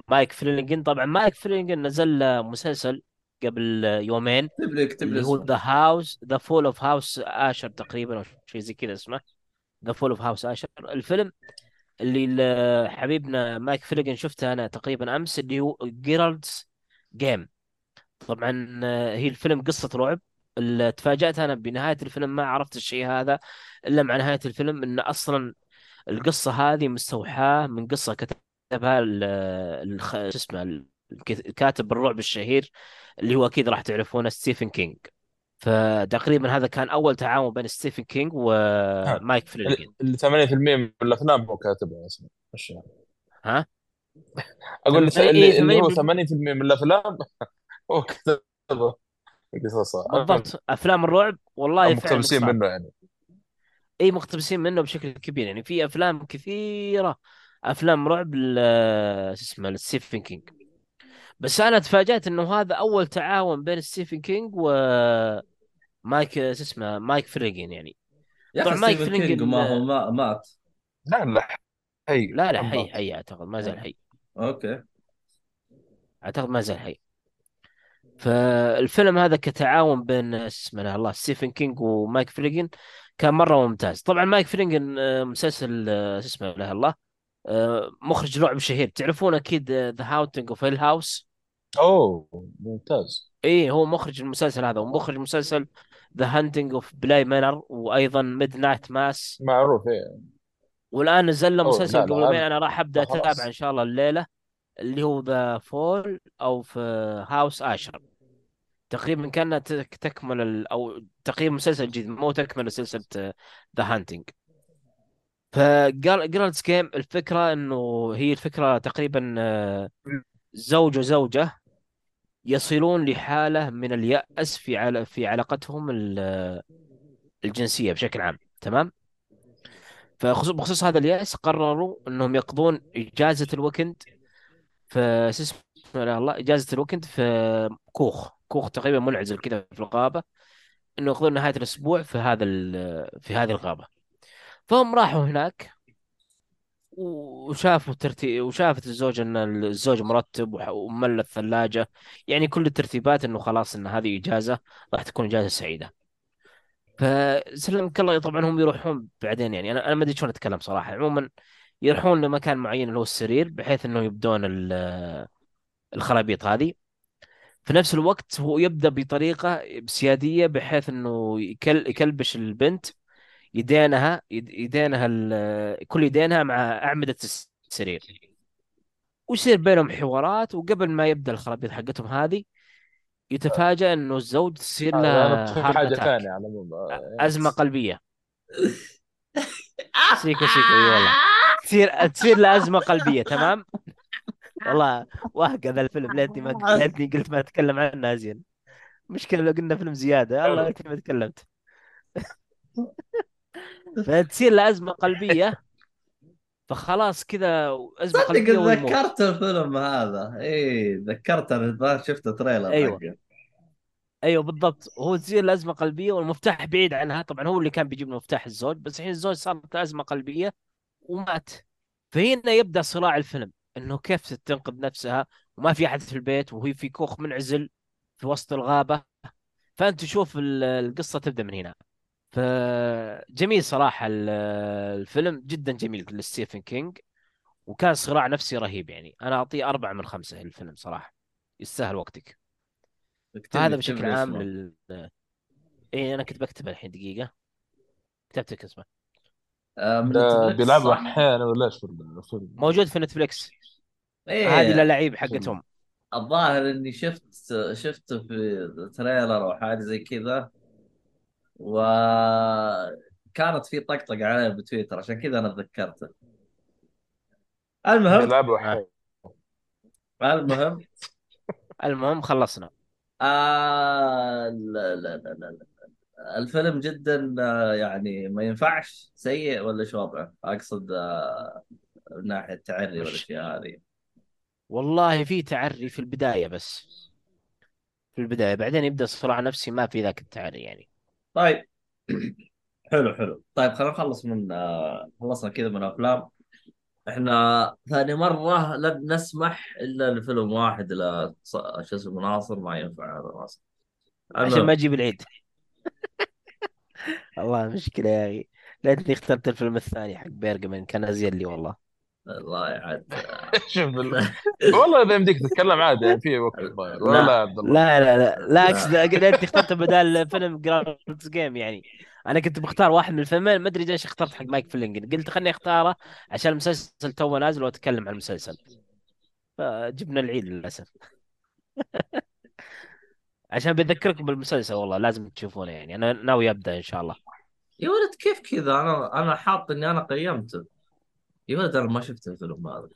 مايك فلينجن طبعا مايك فلينجن نزل مسلسل قبل يومين اكتب لي اكتب لي اللي هو The House The Fall of House Usher تقريبا أو شيء زي كذا اسمه. The Fall of House Usher الفيلم اللي حبيبنا مايك فلينجن شفته أنا تقريبا أمس اللي هو Gerald's Game طبعا آه، هي الفيلم قصة رعب اللي تفاجأت أنا بنهاية الفيلم ما عرفت الشيء هذا إلا مع نهاية الفيلم إن أصلا القصة هذه مستوحاة من قصة كتبها. شو اسمه الك- كاتب الرعب الشهير اللي هو أكيد راح تعرفونه ستيفن كينج فتقريبا هذا كان أول تعاون بين ستيفن كينج ومايك فلينجن اللي 80% من الأفلام هو كاتبها أصلا يعني. ها؟ أقول اللي, إيه اللي هو 80% 80% من الأفلام هو كاتبها. قصصها بالضبط. أفلام الرعب والله مقتبسين منه يعني. اي مقتبسين منه بشكل كبير يعني. في أفلام كثيرة. أفلام رعب شو اسمه لستيفن كينج بس أنا تفاجأت إنه هذا أول تعاون بين ستيفن كينج ومايك شو اسمه مايك فلينجن يعني. طبعا مايك ستيفن كينج فلينجن ما هو ما مات. لا لا هي لا لا حي حي أعتقد ما زال. حي. okay. أعتقد ما زال حي. فالفيلم هذا كتعاون بين اسمه لا الله ستيفن كينج ومايك فلينجن كان مرة ممتاز. طبعا مايك فلينجن آه، مسلسل آه، شو اسمه لا الله آه، مخرج رعب شهير. تعرفون أكيد The Haunting of Hill House أوه ممتاز. إيه هو مخرج المسلسل هذا ومخرج مسلسل The Haunting of Bly Manor وأيضا Midnight Mass معروف إيه. والآن نزل له مسلسل قبل يومين أنا راح أبدأ أتابعه إن شاء الله الليلة اللي هو The Fall of House Usher تقريبا كأنها تك- تكمل ال... أو تقريبا مسلسل جديد مو تكمل سلسلة The Haunting ف Gerald's Game الفكرة إنه هي الفكرة تقريبا آه، زوج وزوجه يصلون لحالة من اليأس في عل... في علاقتهم ال... الجنسية بشكل عام تمام؟ فبخصوص هذا اليأس قرروا إنهم يقضون إجازة ال weekend في الله؟ إجازة ال weekend في كوخ. كوخ تقريبا منعزل كذا في الغابة إنه يقضون نهاية الأسبوع في هذا ال- في هذه الغابة. فهم راحوا هناك. وشافوا ترتيب وشافت الزوجة إن الزوج مرتب وملى الثلاجة. يعني كل الترتيبات إنه خلاص إن هذه إجازة راح تكون إجازة سعيدة. فسلمك الله. طبعا هم يروحون بعدين يعني. أنا أنا ما أدري شلون أتكلم صراحة. عموما يروحون لمكان معين اللي هو السرير بحيث إنه يبدون ال- الخرابيط هذه. في نفس الوقت هو يبدأ بطريقة سيادية بحيث إنه يكل يكلبش البنت. يدينها يد- يدينها ال- كل يدينها مع أعمدة السرير. ويصير بينهم حوارات وقبل ما يبدأ الخرابيط حقتهم هذه يتفاجأ إنه الزوج تصير له حاجة ثانية على أزمة قلبية. سيكو سيكو إي والله. تصير تصير له أزمة قلبية تمام؟ والله واهق هذا الفيلم ليتني ما ليتني قلت ما أتكلم عنه ازين مشكلة لو قلنا فيلم زيادة الله ليتني ما تكلمت. فتصير له أزمة قلبية. فخلاص كذا أزمة صدق قلبية ويموت. تذكرت الفيلم هذا. اي تذكرت أنا شفت تريلر أيوة. حقه. أيوه بالضبط. هو تصير له أزمة قلبية والمفتاح بعيد عنها. طبعا هو اللي كان بيجيب له مفتاح الزوج بس الحين الزوج صارت له أزمة قلبية ومات. فهنا يبدأ صراع الفيلم إنه كيف تنقذ نفسها؟ وما في أحد في البيت وهي في كوخ منعزل في وسط الغابة. فأنت تشوف ال- القصة تبدأ من هنا. فجميل صراحة ال- الفيلم جدا جميل لستيفن كينج وكان صراع نفسي رهيب يعني. أنا أعطيه أربعة من خمسة الفيلم صراحة. يستاهل وقتك. هذا بشكل عام. لل اي أنا كنت بكتب الحين دقيقة. كتبت لك اسمه. آه، بيلعبوا؟ أحيانا ولا إيش موجود في نتفليكس. إيه هذه اللعيب حقتهم. الظاهر إني شفت شفته في تريلر أو حاجة زي كذا. وكانت في طقطقة عليه بتويتر عشان كذا أنا تذكرته المهم آه. المهم المهم خلصنا آه لا لا لا لا لا. الفيلم جدا آه، يعني ما ينفعش سيء ولا شو وضعه أقصد آه، من ناحية التعري؟ والاشياء هذه والله في تعري في البداية بس في البداية بعدين يبدأ صراع نفسي ما في ذاك التعري يعني طيب. حلو حلو. طيب خلينا نخلص من آه، خلصنا كذا من أفلام. إحنا ثاني مرة لن نسمح إلا لفيلم واحد لا شو اسمه ناصر ما ينفع هذا ناصر. عشان ما أجيب العيد. والله مشكلة يا أخي. ليتني اخترت الفيلم الثاني حق بيرجمان كان أزين لي والله. الله يعد. شوف ال- والله إذا يمديك تتكلم عادي يعني في وقت ولا لا. لا عبد الله. لا لا لا. لا أقصد ليتني اخترت بدال فيلم Gerald's Game يعني. أنا كنت بختار واحد من الفيلمين ما أدري ليش اخترت حق مايك فلينجن قلت خلني أختاره عشان المسلسل توه نازل وأتكلم عن المسلسل. فجبنا العيد للأسف. عشان بذكركم بالمسلسل والله لازم تشوفونه يعني. أنا ناوي أبدأ إن شاء الله. يا ولد كيف كذا؟ أنا أنا حاط إني أنا قيمته. يا ولد أنا ما شفت الفيلم هذا.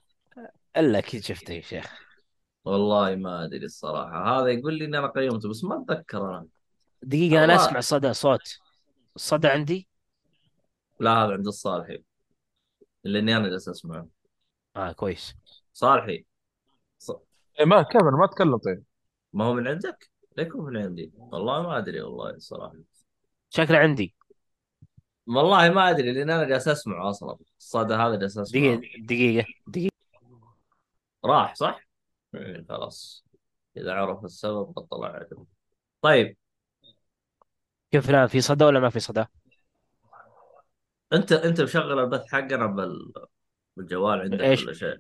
إلا أكيد شفته يا شيخ. والله ما أدري الصراحة. هذا يقول لي اني أنا قيمته بس ما أتذكر أنا. دقيقة أنا. أسمع صدى صوت. الصدى عندي؟ لا هذا عند الصالحي. اللي أنا جالس أسمعه. آه كويس. صالحي. ص... إيه ما كيف أنا ما اتكلم طيب. ما هو من عندك؟ ليكون من عندي. والله ما أدري والله الصراحة. شكله عندي. والله ما أدري لأن أنا جالس أسمعه أصلا. الصدى هذا جالس أسمعه. دقيقة دقيقة دقيقة. راح صح؟ إيه خلاص. إذا عرف السبب قد طلع عليه طيب. كيف الان في صدى ولا ما في صدى؟ أنت أنت مشغل البث حقنا بال... بالجوال عندك إيش؟ ولا شيء؟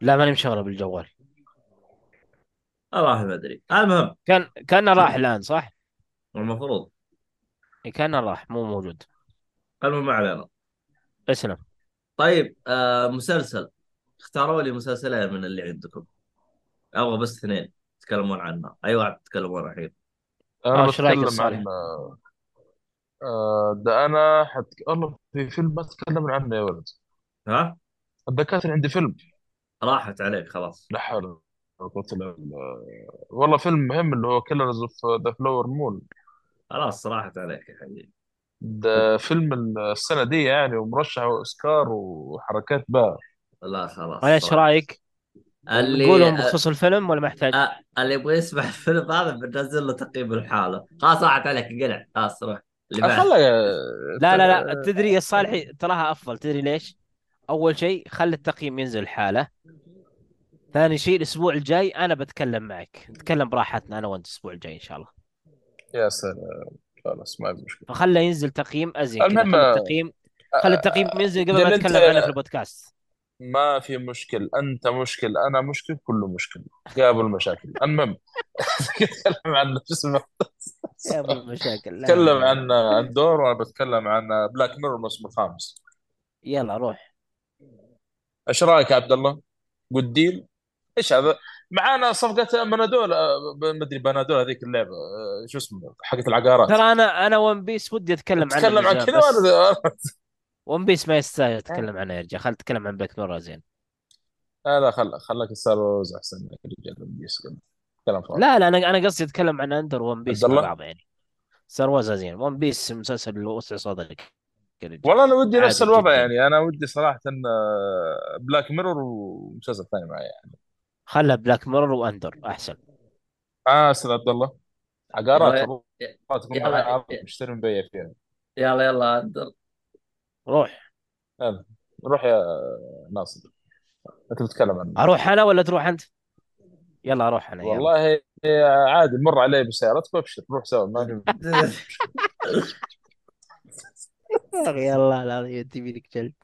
لا ماني مشغله بالجوال. والله ما أدري. المهم. كان كان راح الآن صح؟ المفروض. إيه، كان راح مو موجود. المهم ما علينا. اسلم. طيب آه مسلسل. اختاروا لي مسلسلين من اللي عندكم. أبغى بس اثنين تتكلمون عنها. أي واحد تتكلمون الحين. أنا آه،؟ عن آه، ده أنا حت... والله في فيلم ما تكلمنا عنه يا ولد؟ ها؟ الدكاتره عندي فيلم. راحت عليك خلاص. لا حول ولا قوة إلا بالله. والله فيلم مهم اللي هو Killers of the Flower Moon خلاص راحت عليك يا حبيبي. ده فيلم السنة دي يعني ومرشح أوسكار وحركات بقى. لا خلاص إيش صراحة رأيك؟ اللي نقولهم بخصوص الفيلم ولا محتاج؟ أ... اللي يبغى يسمع الفيلم هذا بننزل له تقييم الحالة خلاص راحت عليك قلع. خلاص روح. اللي بعد. خلى لا لا لا تدري يا صالحي تراها أفضل. تدري ليش؟ أول شيء خلي التقييم ينزل حاله ثاني شيء الأسبوع الجاي أنا بتكلم معك. نتكلم براحتنا أنا وأنت الأسبوع الجاي إن شاء الله. يا سلام. خلاص ما في مشكلة. فخله ينزل تقييم أزين المهم التقييم خلي التقييم ينزل قبل ما نتكلم عنه في البودكاست. ما في مشكل. أنت مشكل أنا مشكل كله مشكل. قابل المشاكل المهم نتكلم عن شو اسمه لا نتكلم لا. عن عن دور وأنا بتكلم عن Black Mirror الموسم الخامس. يلا روح. إيش رأيك يا عبد الله؟ Good deal؟ إيش هذا؟ معانا صفقة بنادول آه، ما أدري بنادول هذيك اللعبة آه، شو اسمه حقت العقارات. ترى أنا أنا One Piece ودي أتكلم عنه تتكلم من عن كذا One Piece ما يستاهل أتكلم عنه يا رجال خل أتكلم عن Black Mirror زين. لا لا خل خلك Star Wars أحسن يا رجال بس كلام فاضي. لا لا أنا أنا قصدي أتكلم عن Andor و One Piece مع بعض يعني. Star Wars زين. One Piece مسلسل وسع صدرك والله أنا ودي نفس الوضع جدا. يعني أنا ودي صراحة Black Mirror ومسلسل ثاني معي يعني. خلها Black Mirror و Andor أحسن. آه أستاذ عبد الله. عقارات يلا مشتري مبيع فيها. يلا يلا عدل روح. يلا روح يا ناصر. انت بتتكلم عنه. أروح أنا ولا تروح أنت؟ يلا أروح أنا يلا. والله عادي مر علي بسيارتك وأبشر. روح سوا ما في يا أخي الله العظيم تبي لك جلد.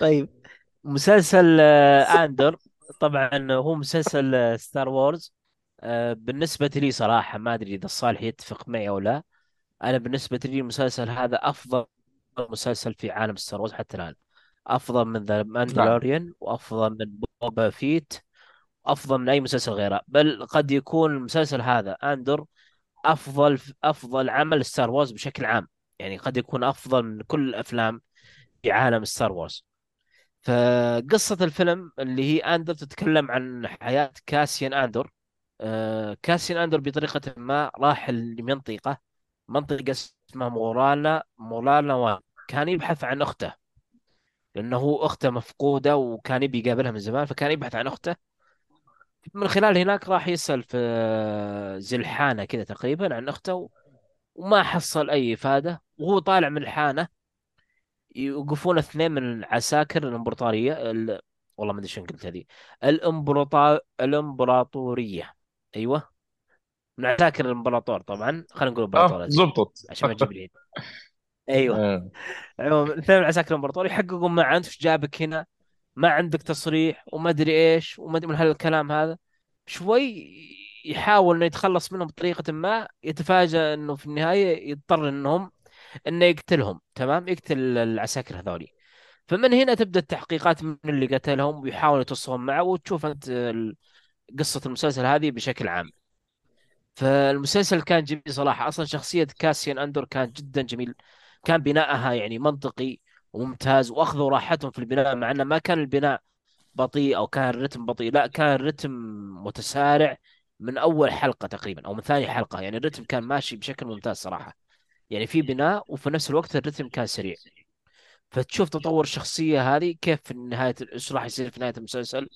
طيب مسلسل آه، Andor. طبعا هو مسلسل آه، Star Wars آه، بالنسبة لي صراحة ما أدري إذا الصالح يتفق معي أو لا. أنا بالنسبة لي المسلسل هذا أفضل مسلسل في عالم Star Wars حتى الآن. أفضل من ذا نعم. Mandalorian وأفضل من Boba Fett افضل من أي مسلسل غيره. بل قد يكون المسلسل هذا Andor أفضل أفضل عمل Star Wars بشكل عام. يعني قد يكون أفضل من كل الأفلام في عالم Star Wars فقصة الفيلم اللي هي Andor تتكلم عن حياة Cassian Andor. آه، كاسيان أندر بطريقة ما راح لمنطقة منطقة اسمها مورانا مورانا وان. كان يبحث عن أخته لأنه أخته مفقودة وكان يبي يقابلها من زمان فكان يبحث عن أخته. من خلال هناك راح يسأل في زلحانة كذا تقريبا عن أخته وما حصل أي إفادة وهو طالع من الحانة. يوقفون اثنين من عساكر الإمبراطورية ال... والله ما أدري شلون قلت هذه. الامبراطور الإمبراطورية. أيوه. من عساكر الإمبراطور طبعا. خلينا نقول آه امبراطور زبطت عشان ما تجيب العيد. أيوه. آه. عموما اثنين من عساكر الامبراطور يحققون معه انت إيش جابك هنا. ما عندك تصريح وما أدري إيش وما أدري من هالكلام هذا. شوي يحاول إنه يتخلص منهم بطريقة ما. يتفاجأ إنه في النهاية يضطر إنهم إنه يقتلهم تمام؟ يقتل العساكر هذولي. فمن هنا تبدأ التحقيقات من اللي قتلهم ويحاول يتصلون معه وتشوف أنت قصة المسلسل هذه بشكل عام. فالمسلسل كان جميل صراحة. أصلا شخصية كاسيان أندور كان جدا جميل. كان بناءها يعني منطقي وممتاز وأخذوا راحتهم في البناء مع إنه ما كان البناء بطيء أو كان الرتم بطيء لا كان الرتم متسارع من أول حلقة تقريبا أو من ثاني حلقة. يعني الرتم كان ماشي بشكل ممتاز صراحة. يعني في بناء وفي نفس الوقت الرتم كان سريع. فتشوف تطور الشخصية هذه كيف في نهاية إيش راح يصير في نهاية المسلسل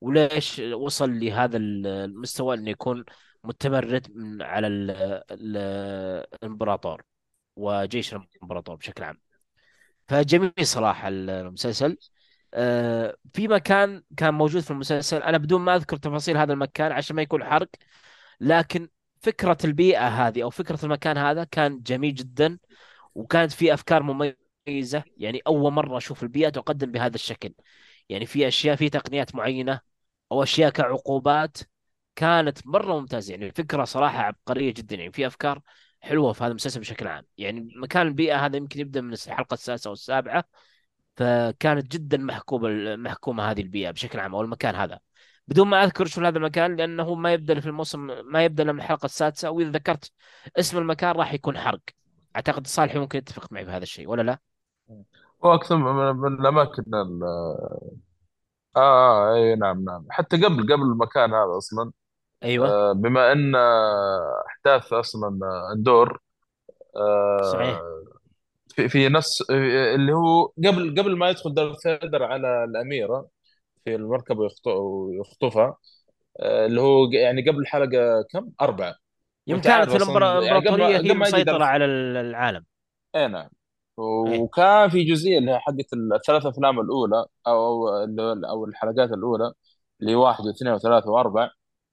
وليش وصل لهذا المستوى إنه يكون متمرد من على ال ال الإمبراطور وجيش الإمبراطور بشكل عام. فجميل صراحة المسلسل. آه، في مكان كان موجود في المسلسل. أنا بدون ما أذكر تفاصيل هذا المكان عشان ما يكون حرق لكن فكرة البيئة هذه أو فكرة المكان هذا كان جميل جدا وكانت في أفكار مميزة. يعني أول مرة أشوف البيئة تقدم بهذا الشكل. يعني في أشياء في تقنيات معينة أو أشياء كعقوبات كانت مرة ممتازة. يعني الفكرة صراحة عبقرية جدا. يعني في أفكار حلوة في هذا المسلسل بشكل عام. يعني مكان البيئة هذا يمكن يبدأ من الحلقة السادسة أو السابعة فكانت جدا محكومه محكومة هذه البيئة بشكل عام أو المكان هذا. بدون ما أذكر شو هذا المكان لأنه ما يبدأ في الموسم ما يبدأ من الحلقة السادسة. وإذا ذكرت اسم المكان راح يكون حرق. أعتقد صالح ممكن يتفق معي بهذا الشيء ولا لا؟ هو أكثر من الأماكن ال- آه آه إي نعم نعم. حتى قبل قبل المكان هذا أصلا أيوه. آه بما إن آه، أحداث أصلا آه، أندور صحيح. آه في, في نفس اللي هو قبل قبل ما يدخل دارث فيدر على الأميرة في المركبه ويخط- ويخطفها آه، اللي هو يعني قبل الحلقة كم؟ أربعة. يوم عارف كانت الإمبرا- يعني الامبراطوريه هي مسيطرة على ال- العالم. اي نعم. إيه. وكان في جزئية اللي هي حقت الثلاث أفلام الأولى أو أو الحلقات الأولى اللي واحد واثنين وثلاثة وأربعة.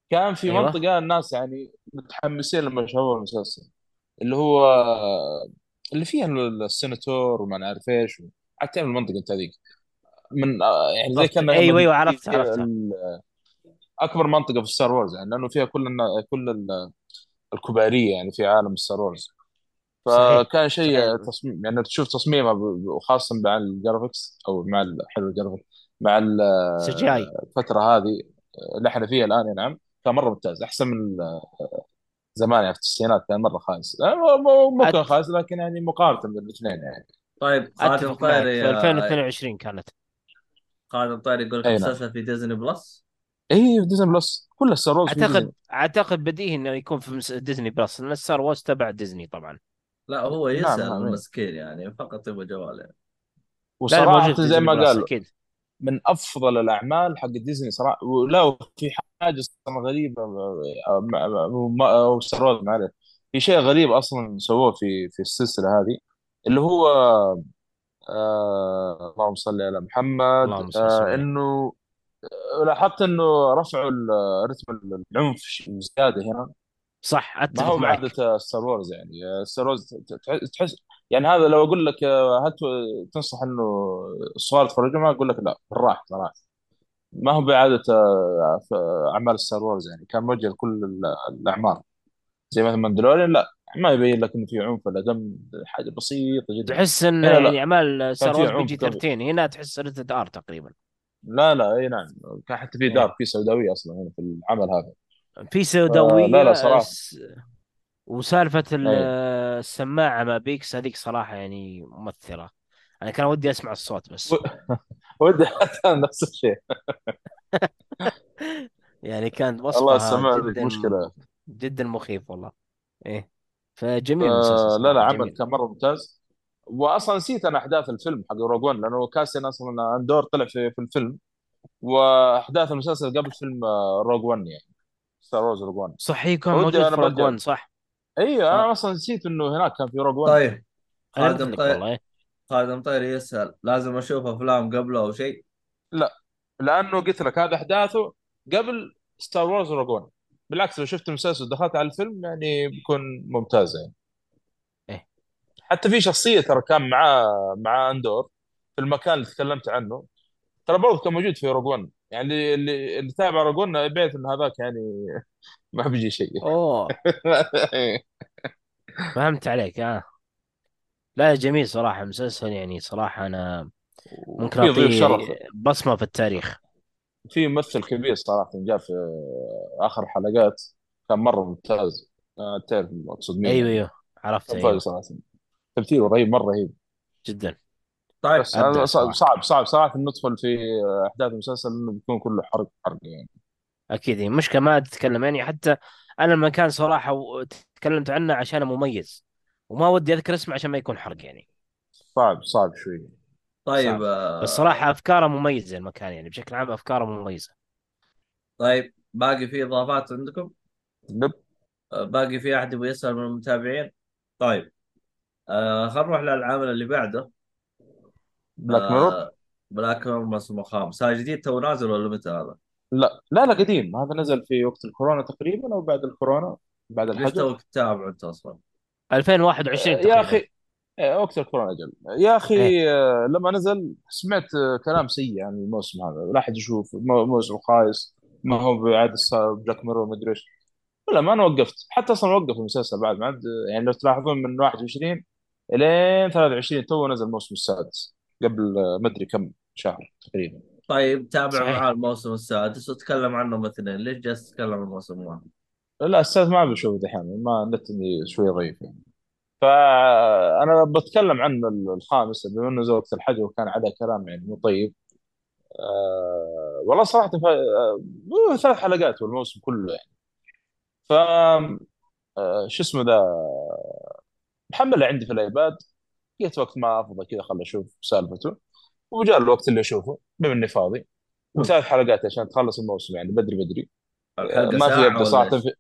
كان في أيوه. منطقة الناس يعني متحمسين لما شافوا المسلسل. اللي هو اللي فيها السيناتور وما نعرف إيش حتى المنطقة أنت هذيك. من آه، يعني زي كانها أيوه أيوه مدينه عرفت عرفتها. أكبر منطقة في Star Wars يعني لأنه فيها كل كل ال- الكبارية يعني في عالم Star Wars فكان شيء تصميم يعني تشوف تصميمها وخاصة مع ال graphics أو مع حلو ال graphics مع الفترة هذه اللي إحنا فيها الآن يا نعم كان مرة ممتاز أحسن من زمان يعني في التسعينات كان مرة خايس. مو كان. خايس لكن يعني مقارنة بين الاثنين يعني. طيب في آه، 2022 كانت. خادم طيري يقول لك نعم. مسلسل في Disney Plus إي في Disney Plus كل Star Wars في اعتقد أعتقد بديهي إنه يكون في مس- Disney Plus لأن Star Wars تبع ديزني طبعا. لا هو نعم يسأل نعم. المسكين يعني فقط يبغى جوال يعني. وصراحة في زي ما قال أكيد. من أفضل الأعمال حق ديزني صراحة. ولا وفي حاجة أصلا غريبة أو Star Wars معلش في شيء غريب أصلا سووه في في السلسلة هذه اللي هو آه اللهم صل على محمد. اللهم صل وسلم آه عليه إنه لاحظت إنه رفعوا ال- رتم العنف زيادة هنا. صح ما أتفق هو معك. بعادة Star Wars يعني Star Wars تحس يعني هذا لو أقول لك آه، هل ت- تنصح إنه الصغار يتفرجوا معه؟ أقول لك لا بالراحة صراحة ما هو بعادة آه، أعمال Star Wars يعني كان موجه لكل ال- الأعمار. زي مثلا Mandalorian لا. ما يبين لك إنه في عنف ولا دم حاجة بسيطة جدا. تحس إن يعني لا أعمال ستار وورز بي عنف جي كان 13 هنا تحس rated R تقريبا. لا لا إي نعم. كان حتى في إيه. dark في سوداوية أصلا هنا في العمل هذا. في فلا لا سوداويه صراحة. س- وسالفة ال- اي السماعة مع بيكس هذيك صراحة يعني مؤثره أنا كان ودي أسمع الصوت بس. ودي حتى نفس الشيء. يعني كانت والله وصفها السماعة ذيك جدا مشكلة. جدا مخيف والله. إيه. فجميل المسلسل فلا لا صراحة عمل جميل. كان مرة ممتاز. واصلا نسيت أنا أحداث الفيلم حق Rogue One لأنه Cassian أصلا Andor طلع في, في الفيلم وأحداث المسلسل قبل فيلم آه، Rogue One يعني. Star Wars Rogue One صح هي كان موجود في Rogue 1 صح. أيوه أنا أصلا نسيت إنه هناك كان في Rogue One طيب. أنا خادم طير. خادم طيري يسأل. لازم أشوف أفلام قبله أو شيء؟ لا. لأنه قلت لك هذا أحداثه قبل Star Wars Rogue One بالعكس لو شفت المسلسل ودخلت على الفيلم يعني بيكون ممتاز يعني. إيه. حتى في شخصية ترى كان معاه مع Andor في المكان اللي تكلمت عنه. ترى برضه كان موجود في Rogue يعني اللي اللي, تابع Rogue One يبيت إن هذاك يعني ما بيجي شيء. أوه. فهمت عليك آه. لا جميل صراحة مسلسل يعني صراحة أنا ممكن أعطيه بصمة في التاريخ. في ممثل كبير صراحة جاء في آخر حلقات كان مرة ممتاز. آه، تعرف اقصد مين؟ أيوه أيوه. عرفت كان أيوه. صراحة. تمثيله رهيب مرة رهيب. جدا. طيب بس صعب صراحة صعب صعب. صراحة ندخل في أحداث المسلسل إنه بيكون كله حرق حرق يعني. أكيد. يعني مشكلة ما تتكلم يعني. حتى أنا المكان صراحة و- تكلمت عنه عشان مميز. وما ودي أذكر اسمه عشان ما يكون حرق يعني. صعب صعب شوي. طيب صعب. بس آه صراحة أفكاره مميزة المكان يعني بشكل عام أفكاره مميزة. طيب باقي في إضافات عندكم؟ لب آه باقي في أحد يبغى يسأل من المتابعين؟ طيب آه خلينا نروح للعمل اللي بعده. Black Mirror؟ آه Black Mirror موسم الخامس هذا جديد تو نازل ولا متى هذا؟ لا لا لا قديم. هذا نزل في وقت الكورونا تقريبا أو بعد الكورونا بعد ليش الحجر. توك تتابع أنت أصلا؟ 2021 يا تقريبا. أخي وقت الكورونا جل. يا أخي آه، لما نزل سمعت آه، كلام سيء عن الموسم هذا. لا احد يشوف مو- موسم خايس ما هو بعد Black Mirror ما أدري إيش. ولا ما أنا وقفت. حتى أصلا وقف المسلسل بعد ما يعني لو تلاحظون من 21 إلين 23 تو نزل الموسم السادس قبل آه، ما أدري كم شهر تقريبا. طيب تابع معاه الموسم السادس وتكلم عنهم اثنين ليش جالس تتكلم عن الموسم واحد؟ لا السادس ما بشوف دحين ما النت عندي شوي ضعيف يعني. فأنا بتكلم عن الخامس بما إنه زي وقت الحجر وكان عليه كلام يعني مو طيب. آه والله صراحة ف... آه ثلاث حلقات والموسم كله يعني. ف آه شو اسمه ذا؟ محمله عندي في ال iPad. لقيت وقت ما أفضى كذا خل أشوف سالفته. وجاء الوقت اللي أشوفه بما إني فاضي. وثلاث حلقات عشان تخلص الموسم يعني بدري بدري. ما في أبدأ صراحة؟ في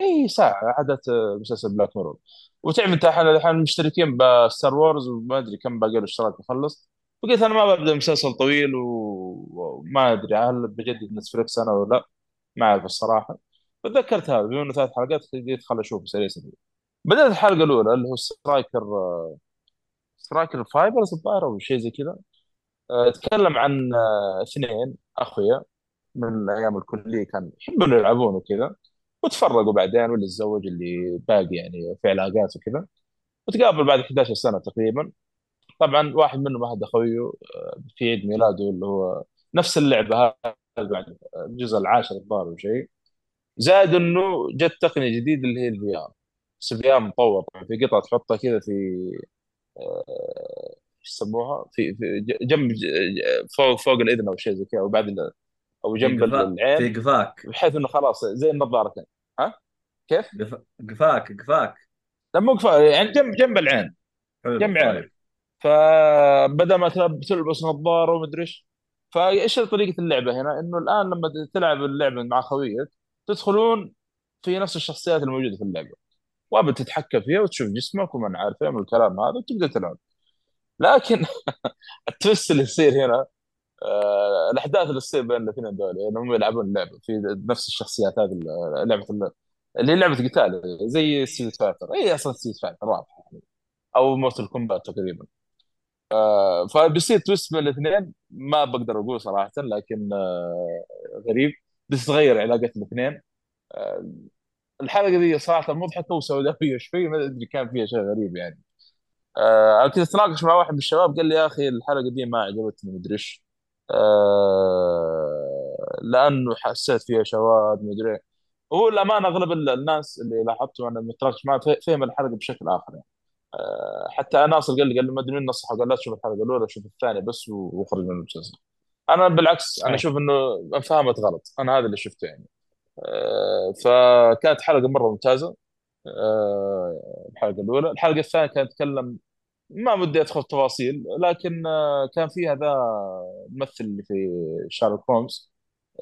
إي ساعه عادت مسلسل Black Mirror وتعرف أنت إحنا الحين مشتركين ب Star Wars وما أدري كم باقي له اشتراك يخلص فقلت أنا ما ببدأ مسلسل طويل وما أدري هل بجدد Netflix أنا ولا لا ما أعرف الصراحة. فتذكرت هذا بما إنه ثلاث حلقات قلت خل أشوف سريع سريع. بدأت الحلقة الأولى اللي هو Striker Striker Vipers الظاهر أو شيء زي كذا. أه، تكلم عن أه، اثنين أخويا من أيام الكلية كان يحبون يلعبون وكذا. وتفرقوا بعدين واللي تزوج اللي باقي يعني في علاقات وكذا. وتقابل بعد 11 سنة تقريبا. طبعا واحد منهم احد اخويه آه، في عيد ميلاده اللي هو نفس اللعبة هذه بعد الجزء العاشر الظاهر أو شيء زائد إنه جت تقنية جديدة اللي هي ال VR بس ال VR مطور في قطعه تحطها كذا في آه، إيش يسموها؟ في في جنب ج- فوق فوق الإذن أو شيء زي كذا أو بعد أو جنب قفا في العين قفاك. بحيث إنه خلاص زي النظارة كان ها؟ كيف؟ قف- قفاك قفاك. لا مو كفايه يعني جنب جنب العين. حلو جنب عينك طيب فبدل ما تلب- تلبس نظارة ومدري إيش. فإيش طريقة اللعبة هنا؟ إنه الآن لما تلعب اللعبة مع خويك تدخلون في نفس الشخصيات الموجودة في اللعبة. وابد تتحكم فيها وتشوف جسمك ومن عارف إيه من الكلام هذا وتبدأ تلعب. لكن ال twist اللي يصير هنا الأحداث اللي تصير بين الاثنين دول انهم يلعبون اللعبة. في نفس الشخصيات هذه لعبة اللي هي لعبة قتال زي Street Fighter هي أصلا Street Fighter واضحه يعني. أو موتل كومبات تقريبا. آه، فبيصير تويست بين الاثنين. ما بقدر أقول صراحة لكن آه، غريب. بس تغير علاقة الاثنين. آه، الحلقة دي صراحة مضحكة وسوداوية شوي ما أدري كان فيها شيء غريب يعني. آه، أنا كنت أتناقش مع واحد من الشباب قال لي يا أخي الحلقة دي ما عجبتني مدري إيش. آه، لأنه حسيت فيها شواذ مدري. هو الامانه أغلب الناس اللي لاحظته أنا متناقش معه فهم الحلقة بشكل آخر يعني. حتى ناصر قال لي قال لي ما أدري مين نصحه قال لا تشوف الحلقة الاولى شوف الثانية بس واخرج من المسلسل. أنا بالعكس أنا أشوف إنه أنفهمت غلط. أنا هذا اللي شفته يعني. آه، فكانت حلقه مرة ممتازة. آه، الحلقة الأولى. الحلقة الثانية كانت تتكلم ما بدي أدخل في تفاصيل لكن آه، كان فيها ذا الممثل اللي في شارلوك هومز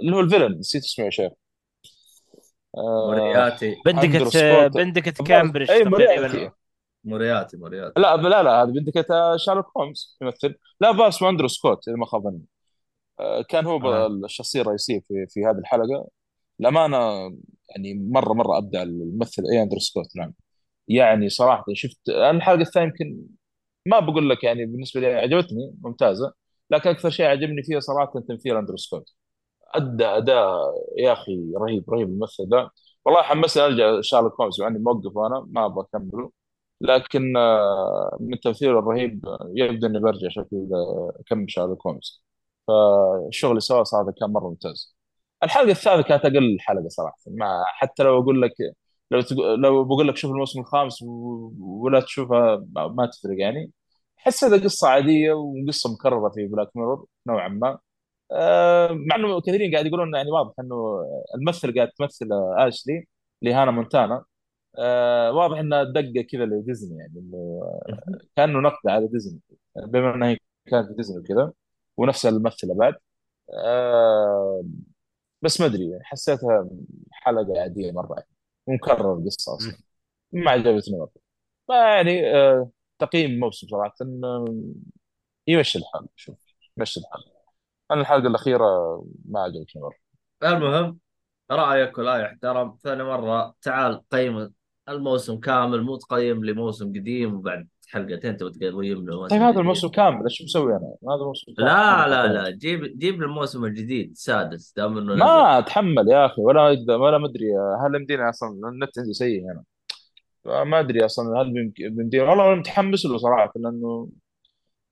اللي هو الفيلن نسيت اسمه يا شيخ. آه، مورياتي. بندكت بندكت كامبريدج أي مورياتي. مورياتي لا لا لا هذا بندكت شارلوك هومز يمثل لا بس اسمه أندرو سكوت إذا ما خاب ظني آه، كان هو آه. الشخصية الرئيسية في في هذه الحلقة. الامانه يعني مرة مرة أبدع الممثل أي أندرو سكوت نعم. يعني صراحة شفت الحلقة الثانية يمكن ما بقول لك يعني بالنسبة لي عجبتني ممتازة. لكن أكثر شيء عجبني فيها صراحة تمثيل أندرو سكوت. أدى أداء يا أخي رهيب رهيب الممثل ده. والله حمسني أرجع شارلوك هومز مع إني موقف وأنا ما أبغى أكمله. لكن آه، من تمثيله الرهيب يبدو إني برجع شكلي آه، اكمل شارلوك هومز فالشغل اللي سواه صراحة كان مرة ممتاز. الحلقة الثالثه كانت أقل حلقة صراحة. ما حتى لو أقول لك لو تقو... لو بقول لك شوف الموسم الخامس. ولا تشوفها ما تفرق يعني. حسيتها قصة عادية وقصة مكررة في Black Mirror نوعا ما. آه، مع إنه كثيرين قاعد يقولون يعني واضح إنه الممثل قاعد تمثل اشلي اللي هانا مونتانا آه، واضح إنها دقة كذا لديزني يعني إنه كأنه نقد على ديزني بما إنها هي كانت في ديزني وكذا ونفس الممثلة بعد. آه، بس ما أدري يعني حسيتها حلقة عادية مرة يعني ومكرر القصة أصلا. ما عجبتني مرة. فيعني آه، تقييم الموسم صراحة آه، يمشي الحال شوف يمشي الحال. أنا الحلقة الأخيرة ما عجبتني مرة. المهم رأيك ولا يحترم ثاني مرة تعال قيم الموسم كامل مو تقيم لي موسم قديم وبعد حلقتين تبغى تقيم له طيب هذا. الموسم كامل إيش مسوي أنا؟ هذا الموسم كامل. لا لا لا جيب جيب الموسم الجديد السادس دام إنه نزل. ما اتحمل يا أخي ولا يقدر ولا مدري هل يمديني أصلا النت عندي سيء هنا. ما أدري أصلا هل بيمديني. والله أنا متحمس له صراحة لأنه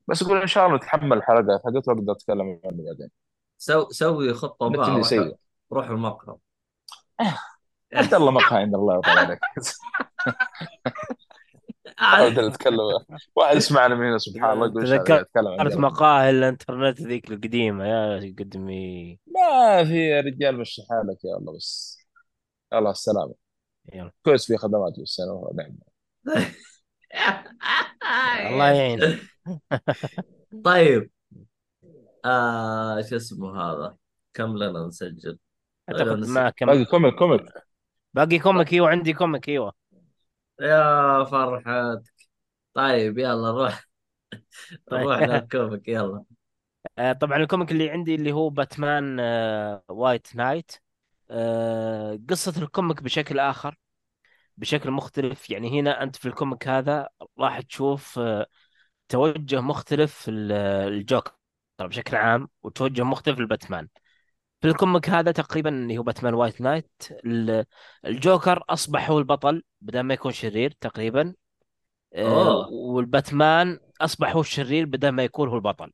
بس أقول إن شاء الله نتحمل الحلقات حقته واقدر أتكلم عنه بعدين. سو سوي خطة بقى سيء. روح المقهى. عبد الله مقهى عند الله يطول عليك. أقدر أتكلم. واحد يسمعنا من هنا سبحان الله يقول يتكلم عن. مقاهي الإنترنت ذيك القديمة يا قدمي. ما في يا رجال مشي حالك يا الله بس. الله السلامة. يلا. كويس في خدمات بس أنا نعم الله يعين طيب. آه شو اسمه هذا؟ كم لنا نسجل؟ أعتقد نس- ما كم باقي كوميك كوميك. باقي كوميك إيوه عندي كوميك إيوه. يا فرحتك. طيب يلا نروح نروح. لل comic يلا. آه، طبعا ال comic اللي عندي اللي هو باتمان آه، White Knight. قصة ال comic بشكل آخر بشكل مختلف. يعني هنا أنت في ال comic هذا راح تشوف آه، توجه مختلف الجوكر بشكل عام وتوجه مختلف لباتمان. في ال comic هذا تقريبا اللي هو باتمان White Knight ال- الجوكر أصبح هو البطل بدل ما يكون شرير تقريبا. آه، أوه. والباتمان أصبح هو الشرير بدل ما يكون هو البطل.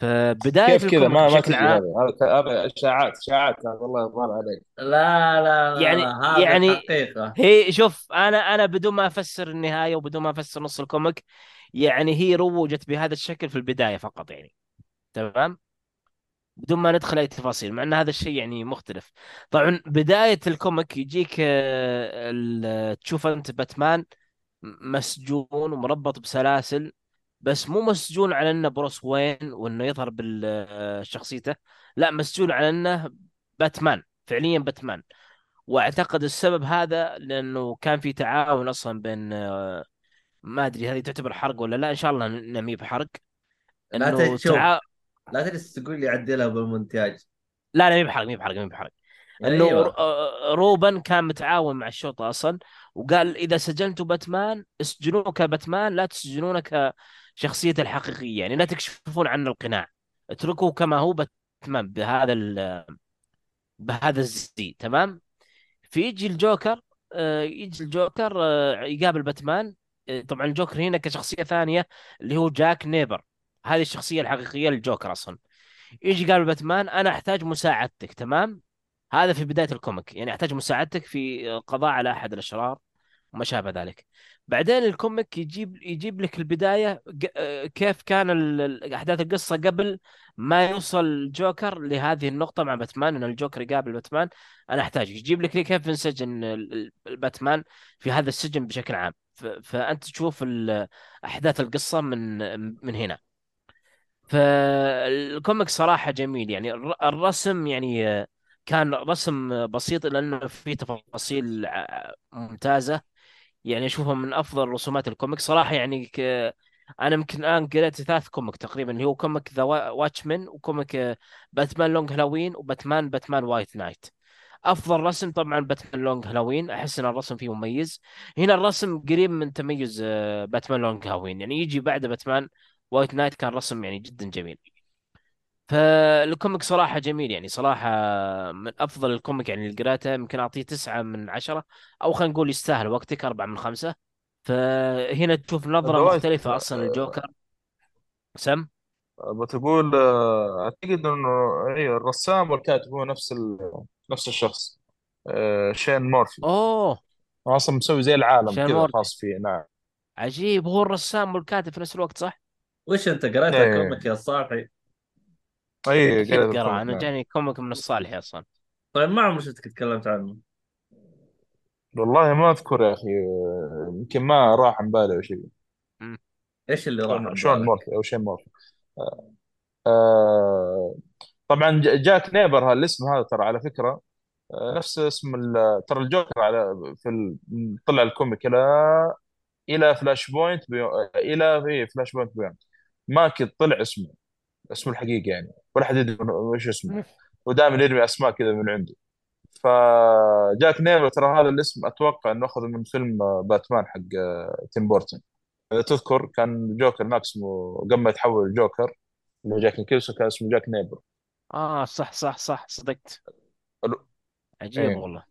فبداية كيف كذا؟ ال comic ما ما هذا. هذا اشاعات إشاعات. هذا الله يرضى عليك. لا لا لا, يعني لا يعني حقيقة هي شوف أنا أنا بدون ما أفسر النهاية وبدون ما أفسر نص ال comic يعني هي روجت بهذا الشكل في البداية فقط يعني. تمام؟ بدون ما ندخل أي تفاصيل مع إن هذا الشيء يعني مختلف. طبعا بداية ال comic يجيك آه، ال- تشوف أنت باتمان مسجون ومربط بسلاسل بس مو مسجون على إنه بروس وين وإنه يظهر بشخصيته لا مسجون على إنه باتمان فعليا باتمان. وأعتقد السبب هذا لأنه كان في تعاون أصلا بين آه، ما أدري هذه تعتبر حرق ولا لا إن شاء الله إنه مي بحرق. لا تشوف تعا... لا تجلس تقول لي عدلها بالمونتاج. لا لا مي بحرق مي بحرق مي بحرق. إنه ر- آه، روبن كان متعاون مع الشرطة أصلا وقال إذا سجنتوا باتمان اسجنوه كباتمان لا تسجنونه كشخصيته الحقيقية يعني لا تكشفون عنه القناع. اتركوه كما هو باتمان بهذا. بهذا الزي تمام؟ فيجي الجوكر آه، يجي الجوكر آه، يقابل باتمان. آه، طبعا الجوكر هنا كشخصية ثانية اللي هو جاك نيبر. هذه الشخصية الحقيقية للجوكر أصلا. يجي يقابل باتمان أنا أحتاج مساعدتك تمام؟ هذا في بداية ال comic يعني أحتاج مساعدتك في القضاء على أحد الأشرار. وما شابه ذلك. بعدين ال comic يجيب يجيب لك البداية آه، كيف كان أحداث القصة قبل ما يوصل الجوكر لهذه النقطة مع باتمان إن الجوكر يقابل باتمان. أنا احتاج يجيب لك كيف انسجن الباتمان في هذا السجن بشكل عام. فأنت تشوف أحداث القصة من من هنا. فال comic صراحة جميل. يعني الر- الرسم يعني آه، كان رسم بسيط لأنه فيه تفاصيل ع- ممتازة. يعني أشوفها من أفضل رسومات ال comic. صراحة يعني ك... أنا يمكن الآن قريت ثلاث comic تقريبا اللي هو comic The Watchmen و comic باتمان Long Halloween وباتمان باتمان White Knight أفضل رسم طبعا باتمان Long Halloween أحس إن الرسم فيه مميز. هنا الرسم قريب من تميز باتمان Long Halloween يعني يجي بعد باتمان White Knight كان رسم يعني جدا جميل. فال comic صراحة جميل يعني صراحة من أفضل ال comic يعني اللي قرأته يمكن أعطيه تسعة من عشرة أو خلينا نقول يستاهل وقتك أربعة من خمسة فهنا تشوف نظرة مختلفة أصلا الجوكر سم بتقول إنه أيوه الرسام والكاتب هو نفس ال... نفس الشخص آه، شين مورفي أوه هو أصلا مسوي زي العالم شين كذا. خاص فيه نعم عجيب هو الرسام والكاتب في نفس الوقت صح؟ وش أنت قريت إيه. الكوميك يا صالحي؟ اي الكوميك، أنا نعم. جاني كوميك من الصالح أصلا. طيب ما عمرك شفتك تكلمت عنه؟ والله ما أذكر يا أخي يمكن ما راح عن بالي أو شيء. إيش اللي راح شون؟ مورفي أو شين مورفي. آه، آه، طبعا ج- جاك نيبر هالاسم هذا ترى على فكرة آه، نفس اسم ال- ترى الجوكر على في ال... طلع ال comic إلى إلى Flashpoint Bey... إلى في Flashpoint Beyond ما كنت طلع اسمه اسمه الحقيقي يعني. ولا حد يدري وش اسمه. ودائما يرمي أسماء كذا من عنده. فجاك نيبر ترى هذا الاسم أتوقع إنه اخذه من فيلم آه، باتمان حق آه، تيم بورتن. إذا تذكر كان جوكر هناك اسمه قبل ما يتحول الجوكر اللي هو جاك نيكلسون كان اسمه جاك نيبر آه صح صح صح صدقت. ألو. عجيب إيه. والله.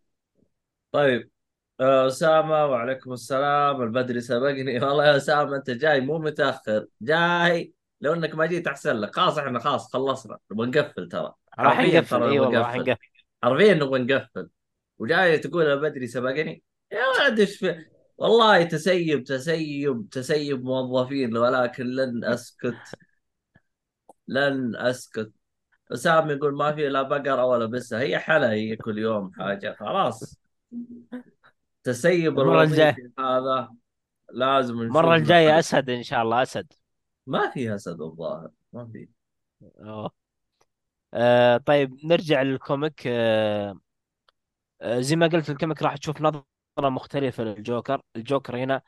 طيب. آه، أسامة وعليكم السلام. البدري سبقني. والله يا أسامة أنت جاي مو متأخر. جاي. لو إنك ما جيت أحسن لك خلاص إحنا خلاص خلصنا نبغى نقفل ترى. راح نقفل اي والله راح نقفل. حرفيا نبغى نقفل. وجاي تقول البدري سبقني. يا ولد إيش في والله تسيب تسيب تسيب موظفين ولكن لن أسكت. لن أسكت. اسامه يقول ما في لا بقرة ولا بسه هي حلا هي كل يوم حاجة خلاص. تسيب المرة الجاية. الوظيفي هذا لازم الجاية حل. أسد إن شاء الله أسد. ما في اسد الظاهر ما في. آه طيب نرجع للكوميك. آه آه زي ما قلت الكوميك راح تشوف نظرة مختلفة للجوكر. الجوكر هنا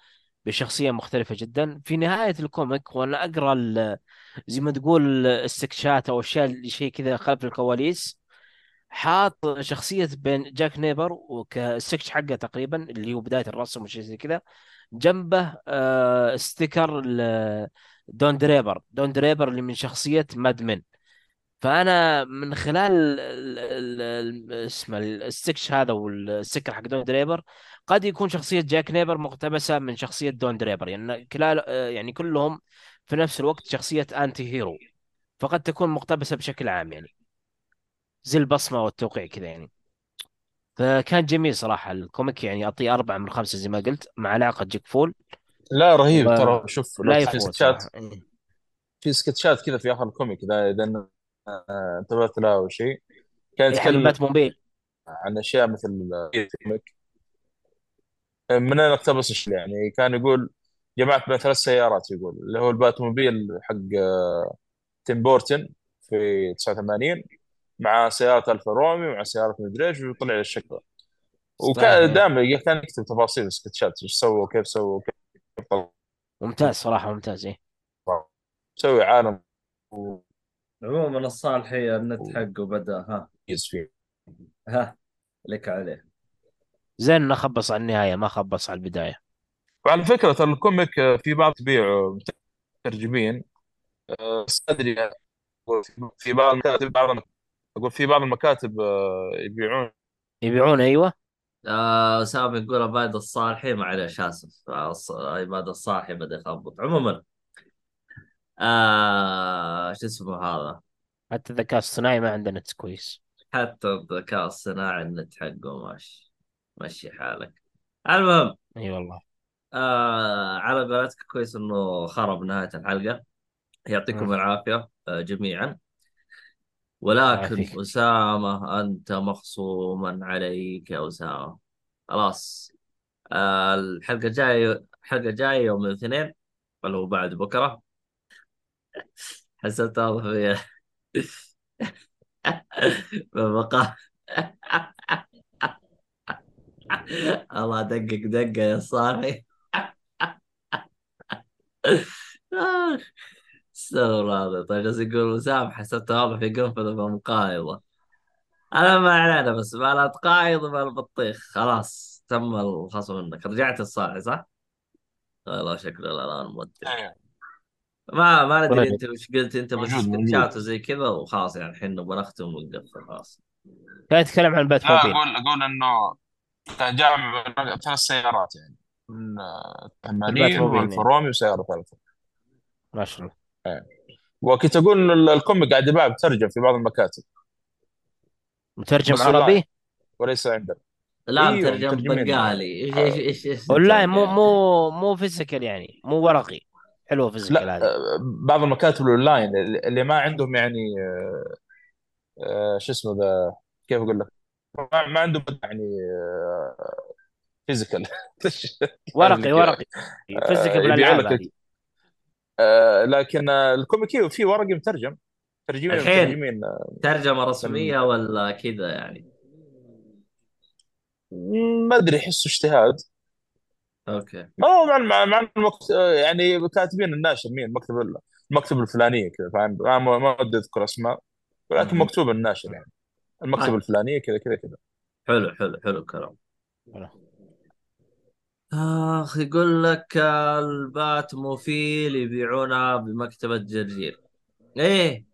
بشخصية مختلفة جدا. في نهاية ال comic وأنا أقرأ ال- زي ما تقول sketches أو أشياء اللي شيء كذا خلف الكواليس. حاط شخصية بين جاك نيبر وكالسكتش حقه تقريبا اللي هو بداية الرسم وشيء زي كذا. جنبه آه sticker دون دريبر. دون دريبر اللي من شخصية Mad Men. فأنا من خلال ال- ال- ال- اسمه السكش هذا وال sticker حق دون دريبر قد يكون شخصية جاك نيبر مقتبسة من شخصية دون دريبر. يعني كلال يعني كلهم في نفس الوقت شخصية انتي هيرو فقد تكون مقتبسة بشكل عام يعني. زي البصمه والتوقيع كذا يعني. فكان جميل صراحة. الكوميك يعني أعطيه أربعة من خمسة زي ما قلت مع علاقة جيك فول. لا رهيب ترى. شوف لو في يفوت سكتشات إيه. في سكتشات كذا في آخر الكوميك اذا إذا انتبهت له أو شيء. كان إيه حق يتكلم موبيل. عن أشياء مثل ال comic. من أين اقتبس يعني كان يقول جمعت بين ثلاث سيارات يقول اللي هو ال Batmobile حق آه، تيم بورتن في 89 مع سيارة الفا روميو مع سيارة مدري إيش وطلع الشكل وكان دائما كان يكتب تفاصيل السكتشات إيش سووا كيف سووا ممتاز صراحة ممتاز إيه. مسوي عالم عموما الصالحي النت حقه بدأ ها. فيه. ها لك عليه. زين انه خبص على النهاية ما خبص على البداية. وعلى فكرة ترى الكوميك آه، في بعض تبيع مترجمين. آه، بس أدري في بعض المكاتب بعض أقول في بعض المكاتب آه، يبيعون. يبيعون أيوه. آه اسامه يقول عباد الصالحي معلش اسف آه، عباد الصالحي بدا يخبط عموما آه شو اسمه هذا؟ حتى الذكاء الصناعي ما عنده نت كويس حتى الذكاء الصناعي النت حقه ماشي مشي حالك. المهم إي والله. آه على قولتك كويس إنه خرب نهاية الحلقة. يعطيكم. العافية آه جميعا. ولكن أسامة أنت مخصوما عليك يا أسامة. خلاص. الحلقة الجايه الحلقة الجايه يوم الاثنين اللي هو بعد بكرة. حسبت واضح في بقى الله دقق دقة يا صاحي استغفر الله طيب جالس يقول وسام حسبت واضح في قنفذ مقايضه أنا ما علينا بس ما لا تقايض ما البطيخ خلاص تم الخصم منك رجعت الصاحي صح؟ والله شكله الان مودع أيوة. ما ما ندري طيب. أنت وش قلت أنت بس. سكتشات وزي كذا وخلاص يعني الحين نبغى نختم ونقفل خلاص كان يتكلم عن بات لا موبيل أقول أقول إنه كان جامع ثلاث سيارات يعني من 80 موبيل، والفا يعني. روميو وسيارة ثالثه ما شاء الله وكنت أقول ال- الكوميك قاعد يباع مترجم في بعض المكاتب. مترجم بس عربي وليس عندنا. لا أيوة، مترجم. بنغالي. إيش إيش إيش إيش والله مترجم؟ مو مو مو physical يعني. مو ورقي. حلوة physical لا هذه آه، بعض المكاتب الأونلاين اللي اللي ما عندهم يعني آه، آه، شو اسمه ذا كيف أقول لك؟ ما, ما عندهم يعني physical. ورقي ورقي. physical بالألعاب آه، لكن آه، ال comic في ورقي مترجم. مترجمين الحين. مترجمين آه، ترجمة رسمية ولا كذا يعني؟ ما أدري احسه اجتهاد. okay. ما هو مع مع, المكت... يعني كاتبين الناشر مين؟ مكتب ال- المكتب الفلانية كذا فاهم؟ ما ودي أذكر أسماء ولكن مم. مكتوب الناشر يعني. المكتب آه. الفلانية كذا كذا كذا. حلو حلو حلو الكلام. آخ يقول لك ال Batmobile يبيعونها بمكتبة جرجير. إيه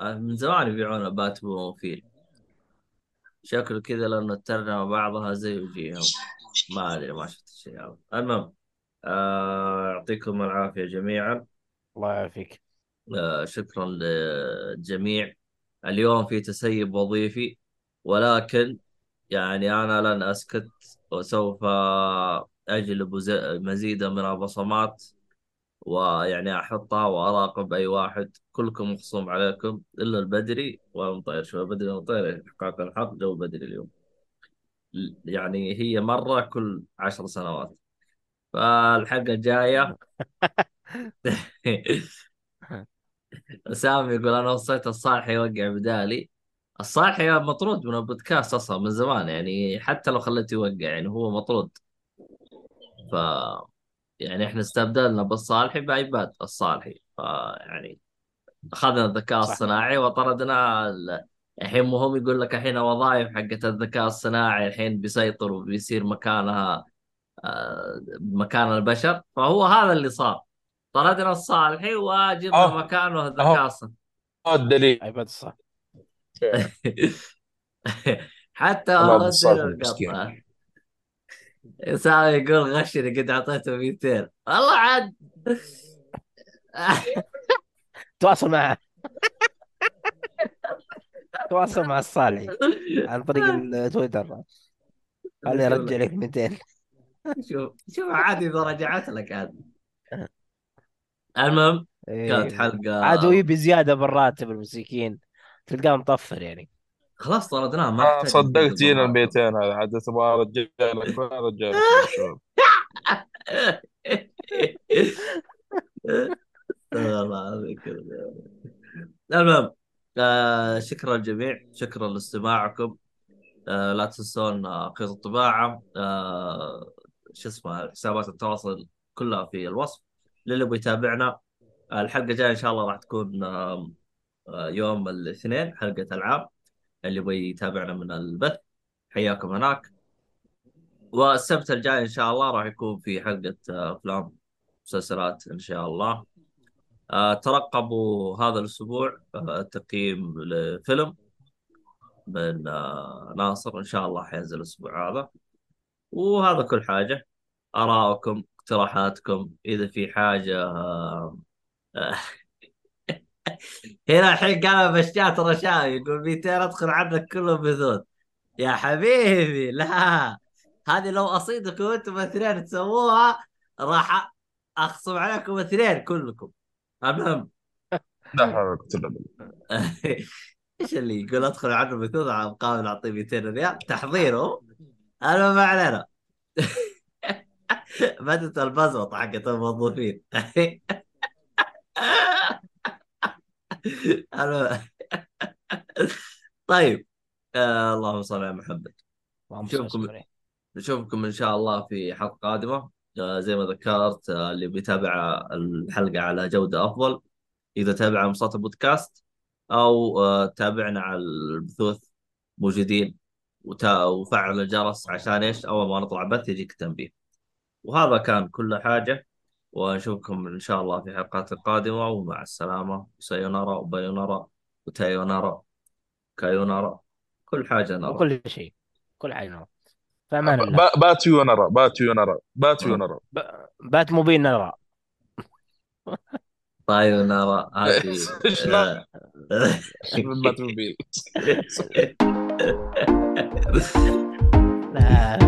من زمان يبيعون Batmobile. شكله كذا لأنه الترجمة بعضها زي وجيههم. ما أدري ما شفت الشيء هذا. المهم آه، يعطيكم العافية جميعا. الله يعافيك. آه، شكرا للجميع اليوم في تسيب وظيفي ولكن يعني أنا لن أسكت. وسوف أجلب مزيدا من البصمات ويعني أحطها وأراقب أي واحد. كلكم مخصوم عليكم إلا البدري. والمطير شو البدري والمطير حقاق الحق جو بدري اليوم. يعني هي مرة كل عشر سنوات. فالحلقة الجاية سامي يقول أنا وصيت الصالح يوقع بدالي. الصالح مطرود من البودكاست أصلا من زمان يعني حتى لو خليته يوقع يعني هو مطرود ف يعني إحنا استبدلنا بالصالحي بعباد الصالحي فيعني أخذنا الذكاء صح. الصناعي وطردنا ال- الحين مهم يقول لك الحين وظائف حقت الذكاء الصناعي الحين بيسيطر وبيصير مكانها آه، مكان البشر فهو هذا اللي صار طردنا الصالحي وجبنا. مكانه الذكاء. الصناعي الدليل عباد الصح حتى الله والله. سامي يقول غشني قد أعطيته 200 والله عاد. تواصل معه تواصل مع الصالحي عن طريق التويتر خليني أرجع لك. 200 شوف شوف عادي إذا رجعت لك عاد المهم كانت إيه. حلقه عاد هو يبي زيادة بالراتب المسكين تلقاه مطفر يعني خلاص طردناه ما يحتاج صدقت جينا ال بالراتب. 200 هذا عاد تبغى ارجع لك وين ارجع لك شوف. استغفر الله العظيم كذا. المهم آه شكرا للجميع شكرا لاستماعكم آه لا تنسون آه، خيط الطباعة آه شو اسمه حسابات التواصل كلها في الوصف للي يبغى يتابعنا آه الحلقة الجاية إن شاء الله راح تكون آه آه، يوم الاثنين حلقة ألعاب اللي يبغى يتابعنا من البث. حياكم هناك. والسبت الجاي إن شاء الله راح يكون في حلقة آه، أفلام مسلسلات إن شاء الله. آه ترقبوا هذا الأسبوع آه تقييم لفيلم من ناصر. إن شاء الله حينزل الأسبوع هذا. وهذا كل حاجة. آراءكم اقتراحاتكم. إذا في حاجة آه هنا الحين قال بشات رشاوي يقول 200 ادخل عندك كلهم بثوث. يا حبيبي لا هذه لو أصيدكم أنتم الاثنين تسووها راح أخصم عليكم اثنين كلكم. المهم. لا حول ولا إيش اللي يقول أدخل عنه بثوث على مقابل اعطيه 200 ريال؟ تحضيره. أنا ما علينا. بدت البزوطه حقت الموظفين. طيب. آه اللهم صل على محمد. اللهم شوفكم. صل وسلم. نشوفكم إن شاء الله في حلقة قادمة. آه زي ما ذكرت آه اللي بيتابع الحلقة على جودة أفضل. إذا تابع منصات البودكاست أو آه تابعنا على البثوث موجودين. وتا- وفعل الجرس عشان إيش؟ أول ما نطلع بث يجيك تنبيه وهذا كان كل حاجة. ونشوفكم إن شاء الله في حلقات قادمه ومع السلامة. سايونارا وبايونارا وتايونارا كايونارا كل حاجة نرى. وكل شيء كل حاجة نرى. فأمان الله. با- باتوا ونرى باتوا ونرى باتوا ونرى ب- بات مبين نرى. بايونارا هذه إيش آه. موبيل لا.